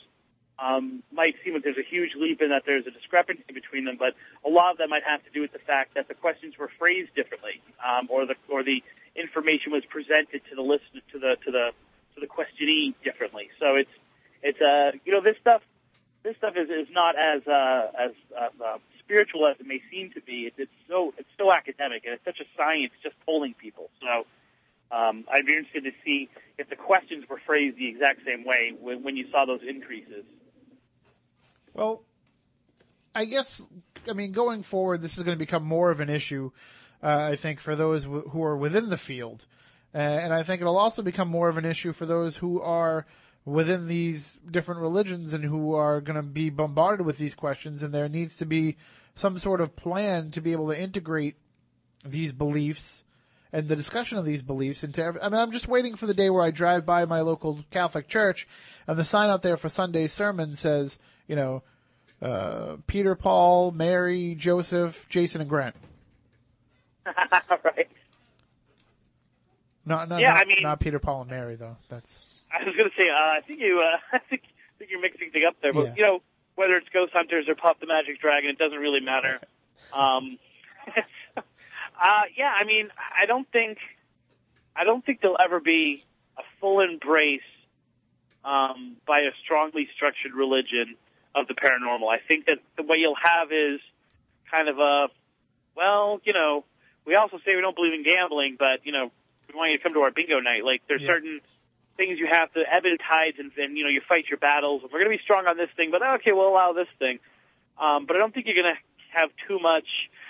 um, might seem like there's a huge leap and that there's a discrepancy between them, but a lot of that might have to do with the fact that the questions were phrased differently, um, or the or the information was presented to the listener to the to the to the questionee differently. So it's it's uh you know this stuff this stuff is is not as uh, as uh, uh, spiritual as it may seem to be. It's, it's so it's so academic and it's such a science just polling people. So um, I'd be interested to see if the questions were phrased the exact same way when, when you saw those increases. Well, I guess, I mean, going forward, this is going to become more of an issue, uh, I think, for those w- who are within the field. Uh, and I think it'll also become more of an issue for those who are within these different religions and who are going to be bombarded with these questions. And there needs to be some sort of plan to be able to integrate these beliefs and the discussion of these beliefs into every, I mean, I'm just waiting for the day where I drive by my local Catholic church and the sign out there for Sunday's sermon says, you know, uh, Peter, Paul, Mary, Joseph, Jason, and Grant. <laughs> right. Not, not, Yeah, not, I mean- not Peter, Paul, and Mary though. That's, I was going to say, uh, I think you, uh, <laughs> I think, I think you're mixing things up there. But Yeah. you know, whether it's Ghost Hunters or Puff the Magic Dragon, it doesn't really matter. Um, <laughs> uh, yeah, I mean, I don't think, I don't think there'll ever be a full embrace um, by a strongly structured religion of the paranormal. I think that the what you'll have is kind of a, well, you know, we also say we don't believe in gambling, but you know, we want you to come to our bingo night. Like there's Yeah. certain things you have to ebb and tides, and, and you know, you fight your battles. We're going to be strong on this thing, but okay, we'll allow this thing. Um, but I don't think you're going to have too much.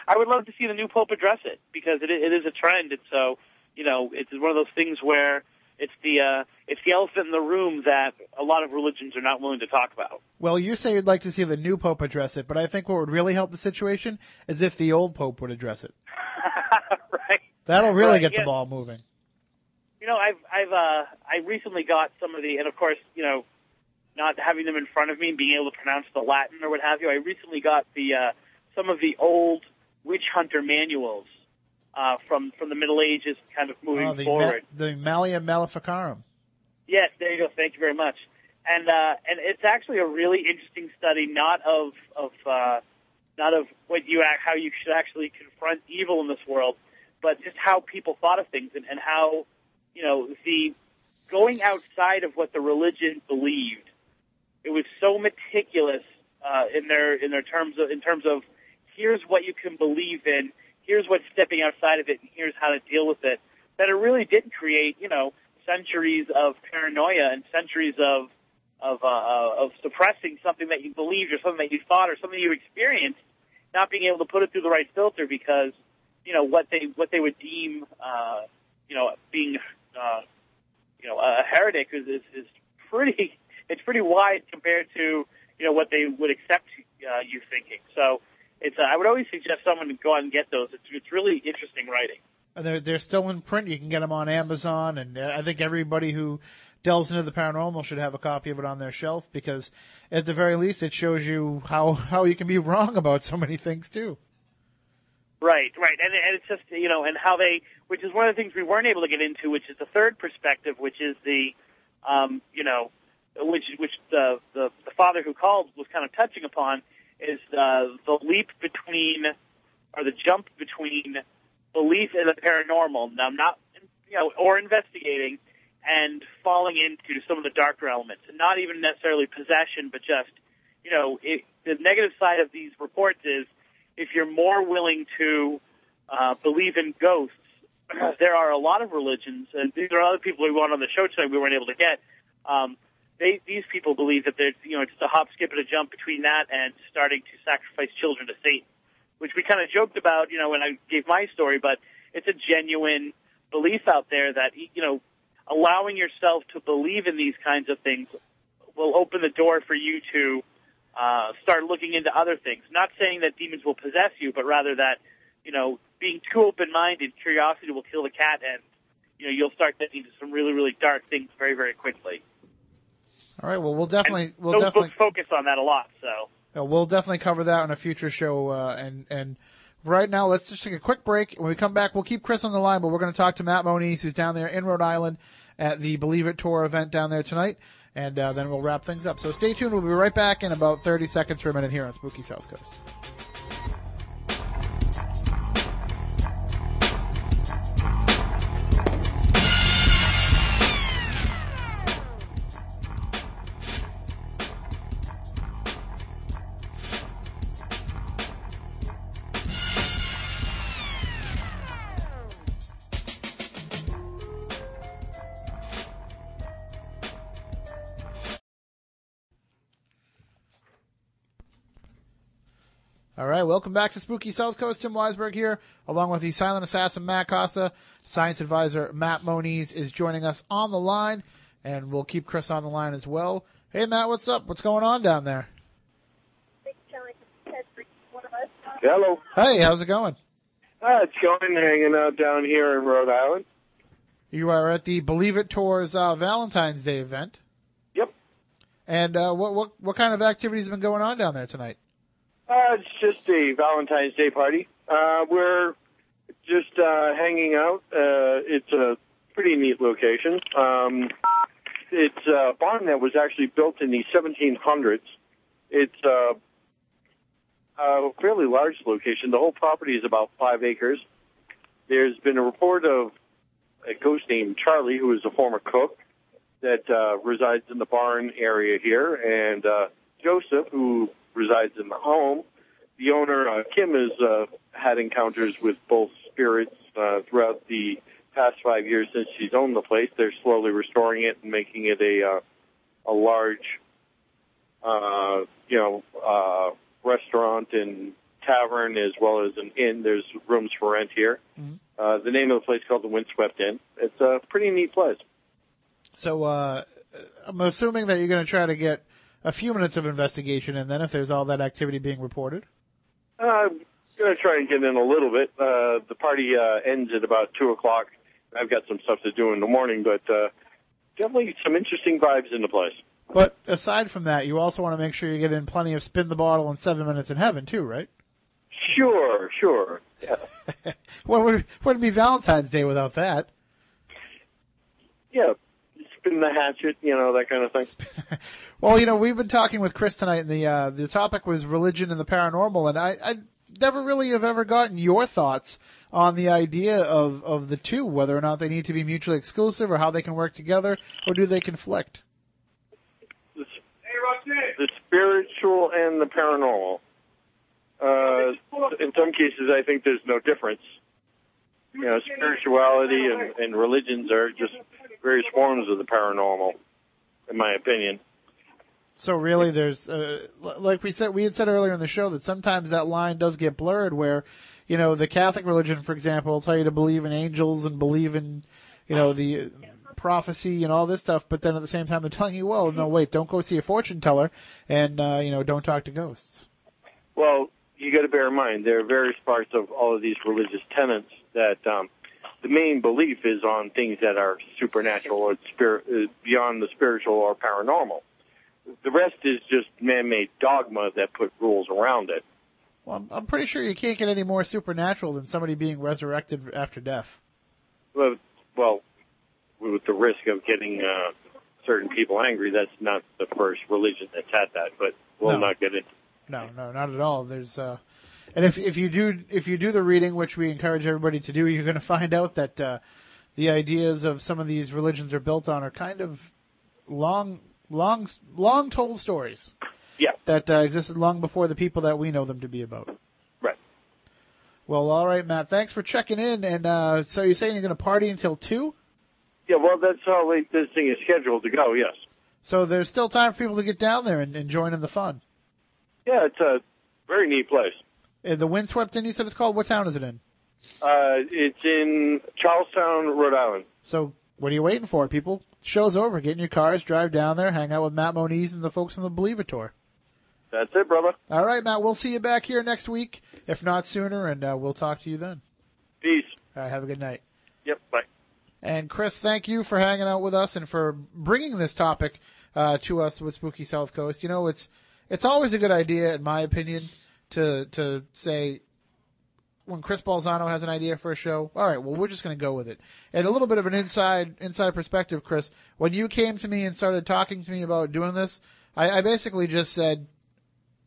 I would love to see the new pope address it because it, it is a trend, and so you know, it's one of those things where it's the uh, it's the elephant in the room that a lot of religions are not willing to talk about. well, you say you'd like to see the new Pope address it, but I think what would really help the situation is if the old Pope would address it. <laughs> right. That'll really Right, get yeah. the ball moving. You know, I've I've uh I recently got some of the and of course, you know, not having them in front of me and being able to pronounce the Latin or what have you, I recently got the uh some of the old witch hunter manuals uh from from the Middle Ages kind of moving Oh, the, forward. Ma- the Malleus Maleficarum. Yes, there you go. Thank you very much. And uh, and it's actually a really interesting study, not of of uh, not of what you act, how you should actually confront evil in this world, but just how people thought of things and, and how you know the going outside of what the religion believed. It was so meticulous uh, in their in their terms of in terms of here's what you can believe in, here's what's stepping outside of it, and here's how to deal with it. That it really did create, you know, centuries of paranoia and centuries of of uh, uh, of suppressing something that you believed or something that you thought or something you experienced, not being able to put it through the right filter because you know what they what they would deem uh, you know being uh, you know a heretic is, is is pretty <laughs> it's pretty wide compared to you know what they would accept uh, you thinking. So it's uh, I would always suggest someone to go out and get those. It's it's really interesting writing. And they're they're still in print. You can get them on Amazon, and uh, I think everybody who delves into the paranormal should have a copy of it on their shelf because, at the very least, it shows you how how you can be <laughs> wrong about so many things too. Right, right, and, and it's just you know, and how they, which is one of the things we weren't able to get into, which is the third perspective, which is the, um, you know, which which the the, the father who called was kind of touching upon, is uh, the leap between, or the jump between belief in the paranormal, now not, you know, or investigating, and falling into some of the darker elements, and not even necessarily possession, but just, you know, it, the negative side of these reports is if you're more willing to uh, believe in ghosts, <clears throat> there are a lot of religions, and these are other people we want on the show tonight we weren't able to get. Um, they, these people believe that there's, you know, just a hop, skip, and a jump between that and starting to sacrifice children to Satan, which we kind of joked about, you know, when I gave my story, but it's a genuine belief out there that, you know, allowing yourself to believe in these kinds of things will open the door for you to uh, start looking into other things. Not saying that demons will possess you, but rather that, you know, being too open-minded, curiosity will kill the cat, and you know you'll start getting into some really, really dark things very, very quickly. All right. Well, we'll definitely we'll Those definitely focus on that a lot. So uh, we'll definitely cover that on a future show. Uh, and and right now, let's just take a quick break. When we come back, we'll keep Chris on the line, but we're going to talk to Matt Moniz, who's down there in Rhode Island at the Believe It Tour event down there tonight. And uh, then we'll wrap things up. So stay tuned. We'll be right back in about 30 seconds for a minute here on Spooky South Coast. Right, welcome back to Spooky South Coast. Tim Weisberg here, along with the silent assassin Matt Costa. Science advisor Matt Moniz is joining us on the line, and we'll keep Chris on the line as well. Hey Matt, what's up? What's going on down there? Hello. Hey, how's it going? Uh, it's going, hanging out down here in Rhode Island. You are at the Believe It Tours uh, Valentine's Day event. Yep. And uh, what what what kind of activities have been going on down there tonight? Uh, it's just a Valentine's Day party. Uh, we're just uh, hanging out. Uh, it's a pretty neat location. Um, it's a barn that was actually built in the 1700s. It's uh, a fairly large location. The whole property is about five acres. There's been a report of a ghost named Charlie, who is a former cook, that uh, resides in the barn area here, and uh, Joseph, who resides in the home. The owner, uh, Kim, has uh, had encounters with both spirits uh, throughout the past five years since she's owned the place. They're slowly restoring it and making it a uh, a large, uh, you know, uh, restaurant and tavern as well as an inn. There's rooms for rent here. Uh, the name of the place is called the Windswept Inn. It's a pretty neat place. So uh, I'm assuming that you're going to try to get a few minutes of investigation, and then if there's all that activity being reported. Uh, I'm going to try and get in a little bit. Uh, the party uh, ends at about 2 o'clock. I've got some stuff to do in the morning, but uh, definitely some interesting vibes in the place. But aside from that, you also want to make sure you get in plenty of spin the bottle and seven minutes in heaven too, right? Sure, sure. Yeah. <laughs> Well, would wouldn't be Valentine's Day without that. yeah. Spin the hatchet, you know, that kind of thing. <laughs> Well, you know, we've been talking with Chris tonight, and the uh, the topic was religion and the paranormal, and I, I never really have ever gotten your thoughts on the idea of of the two, whether or not they need to be mutually exclusive, or how they can work together, or do they conflict? The, the spiritual and the paranormal. Uh, in some cases, I think there's no difference. You know, spirituality and, and religions are just various forms of the paranormal, in my opinion. So really, there's uh, like we said, we had said earlier in the show that sometimes that line does get blurred. Where, you know, the Catholic religion, for example, will tell you to believe in angels and believe in, you know, the prophecy and all this stuff, but then at the same time they're telling you, well, no, wait, don't go see a fortune teller, and uh, you know, don't talk to ghosts. Well, you got to bear in mind there are various parts of all of these religious tenets that um, the main belief is on things that are supernatural or spirit uh, beyond the spiritual or paranormal. The rest is just man-made dogma that put rules around it. Well, I'm, I'm pretty sure you can't get any more supernatural than somebody being resurrected after death. Well, well with the risk of getting uh, certain people angry, that's not the first religion that's had that. But we'll No. not get into. No, no, not at all. There's, uh, and if if you do if you do the reading, which we encourage everybody to do, you're going to find out that uh, the ideas of some of these religions are built on are kind of long, long, long told stories. Yeah. That uh, existed long before the people that we know them to be about. Right. Well, all right, Matt. Thanks for checking in. And uh, so you're saying you're going to party until two? Yeah, well, that's how late this thing is scheduled to go. Yes. So there's still time for people to get down there and, and join in the fun. Yeah, it's a very neat place. Uh, the Windswept Inn, you said it's called. What town is it in? Uh, it's in Charlestown, Rhode Island. So what are you waiting for, people? Show's over. Get in your cars, drive down there, hang out with Matt Moniz and the folks from the Believe Tour. That's it, brother. All right, Matt. We'll see you back here next week, if not sooner, and uh, we'll talk to you then. Peace. All right, have a good night. Yep. Bye. And Chris, thank you for hanging out with us and for bringing this topic uh, to us with Spooky South Coast. You know, it's it's always a good idea, in my opinion, to to say when Chris Balzano has an idea for a show. All right, well, we're just going to go with it. And a little bit of an inside inside perspective, Chris. When you came to me and started talking to me about doing this, I, I basically just said,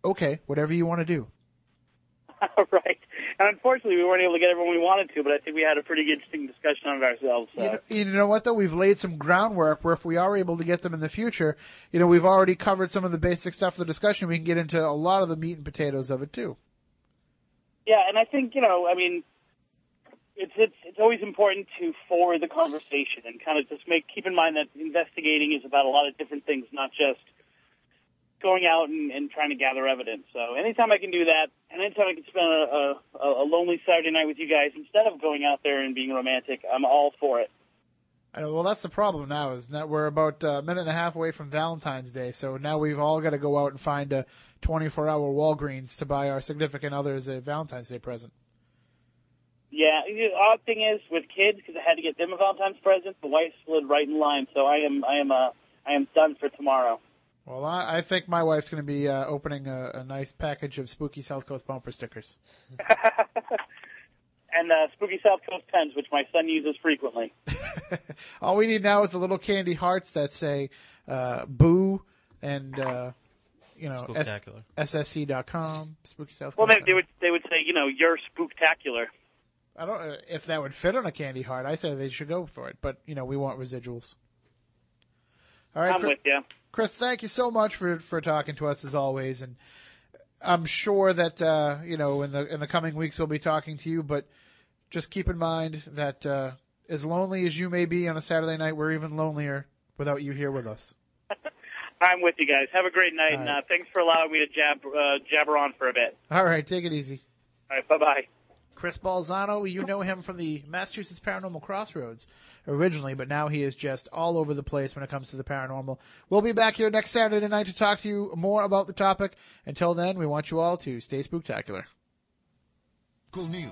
"Okay, whatever you want to do." <laughs> right. And unfortunately, we weren't able to get everyone we wanted to, but I think we had a pretty interesting discussion on it ourselves. So. You know, you know what though? We've laid some groundwork where if we are able to get them in the future, you know, we've already covered some of the basic stuff of the discussion. We can get into a lot of the meat and potatoes of it too. Yeah, and I think you know, I mean, it's it's it's always important to forward the conversation and kind of just make keep in mind that investigating is about a lot of different things, not just going out and, and trying to gather evidence. So anytime I can do that, and anytime I can spend a, a, a lonely Saturday night with you guys instead of going out there and being romantic, I'm all for it. I know, well, that's the problem now is that we're about a minute and a half away from Valentine's Day, so now we've all got to go out and find a 24-hour Walgreens to buy our significant others a Valentine's Day present. Yeah, the odd thing is with kids because I had to get them a Valentine's present. The wife slid right in line, so I am I am uh, I am done for tomorrow. Well, I, I think my wife's going to be uh, opening a, a nice package of spooky South Coast bumper stickers. <laughs> And uh, spooky South Coast pens, which my son uses frequently. <laughs> All we need now is the little candy hearts that say uh, "boo" and uh, you know S- Spooktacular. ssc.com, spooky South Well, Coast. they, they would they would say, you know, you're spooktacular. I don't know if that would fit on a candy heart. I say they should go for it, but you know we want residuals. All right, I'm Chris, with you. Chris, thank you so much for for talking to us as always, and I'm sure that uh, you know in the in the coming weeks we'll be talking to you, but just keep in mind that uh, as lonely as you may be on a Saturday night, we're even lonelier without you here with us. <laughs> I'm with you guys. Have a great night, All and uh, thanks for allowing me to jab uh, jabber on for a bit. All right, take it easy. All right, bye bye. Chris Balzano, you know him from the Massachusetts Paranormal Crossroads originally, but now he is just all over the place when it comes to the paranormal. We'll be back here next Saturday night to talk to you more about the topic. Until then, we want you all to stay spooktacular. News,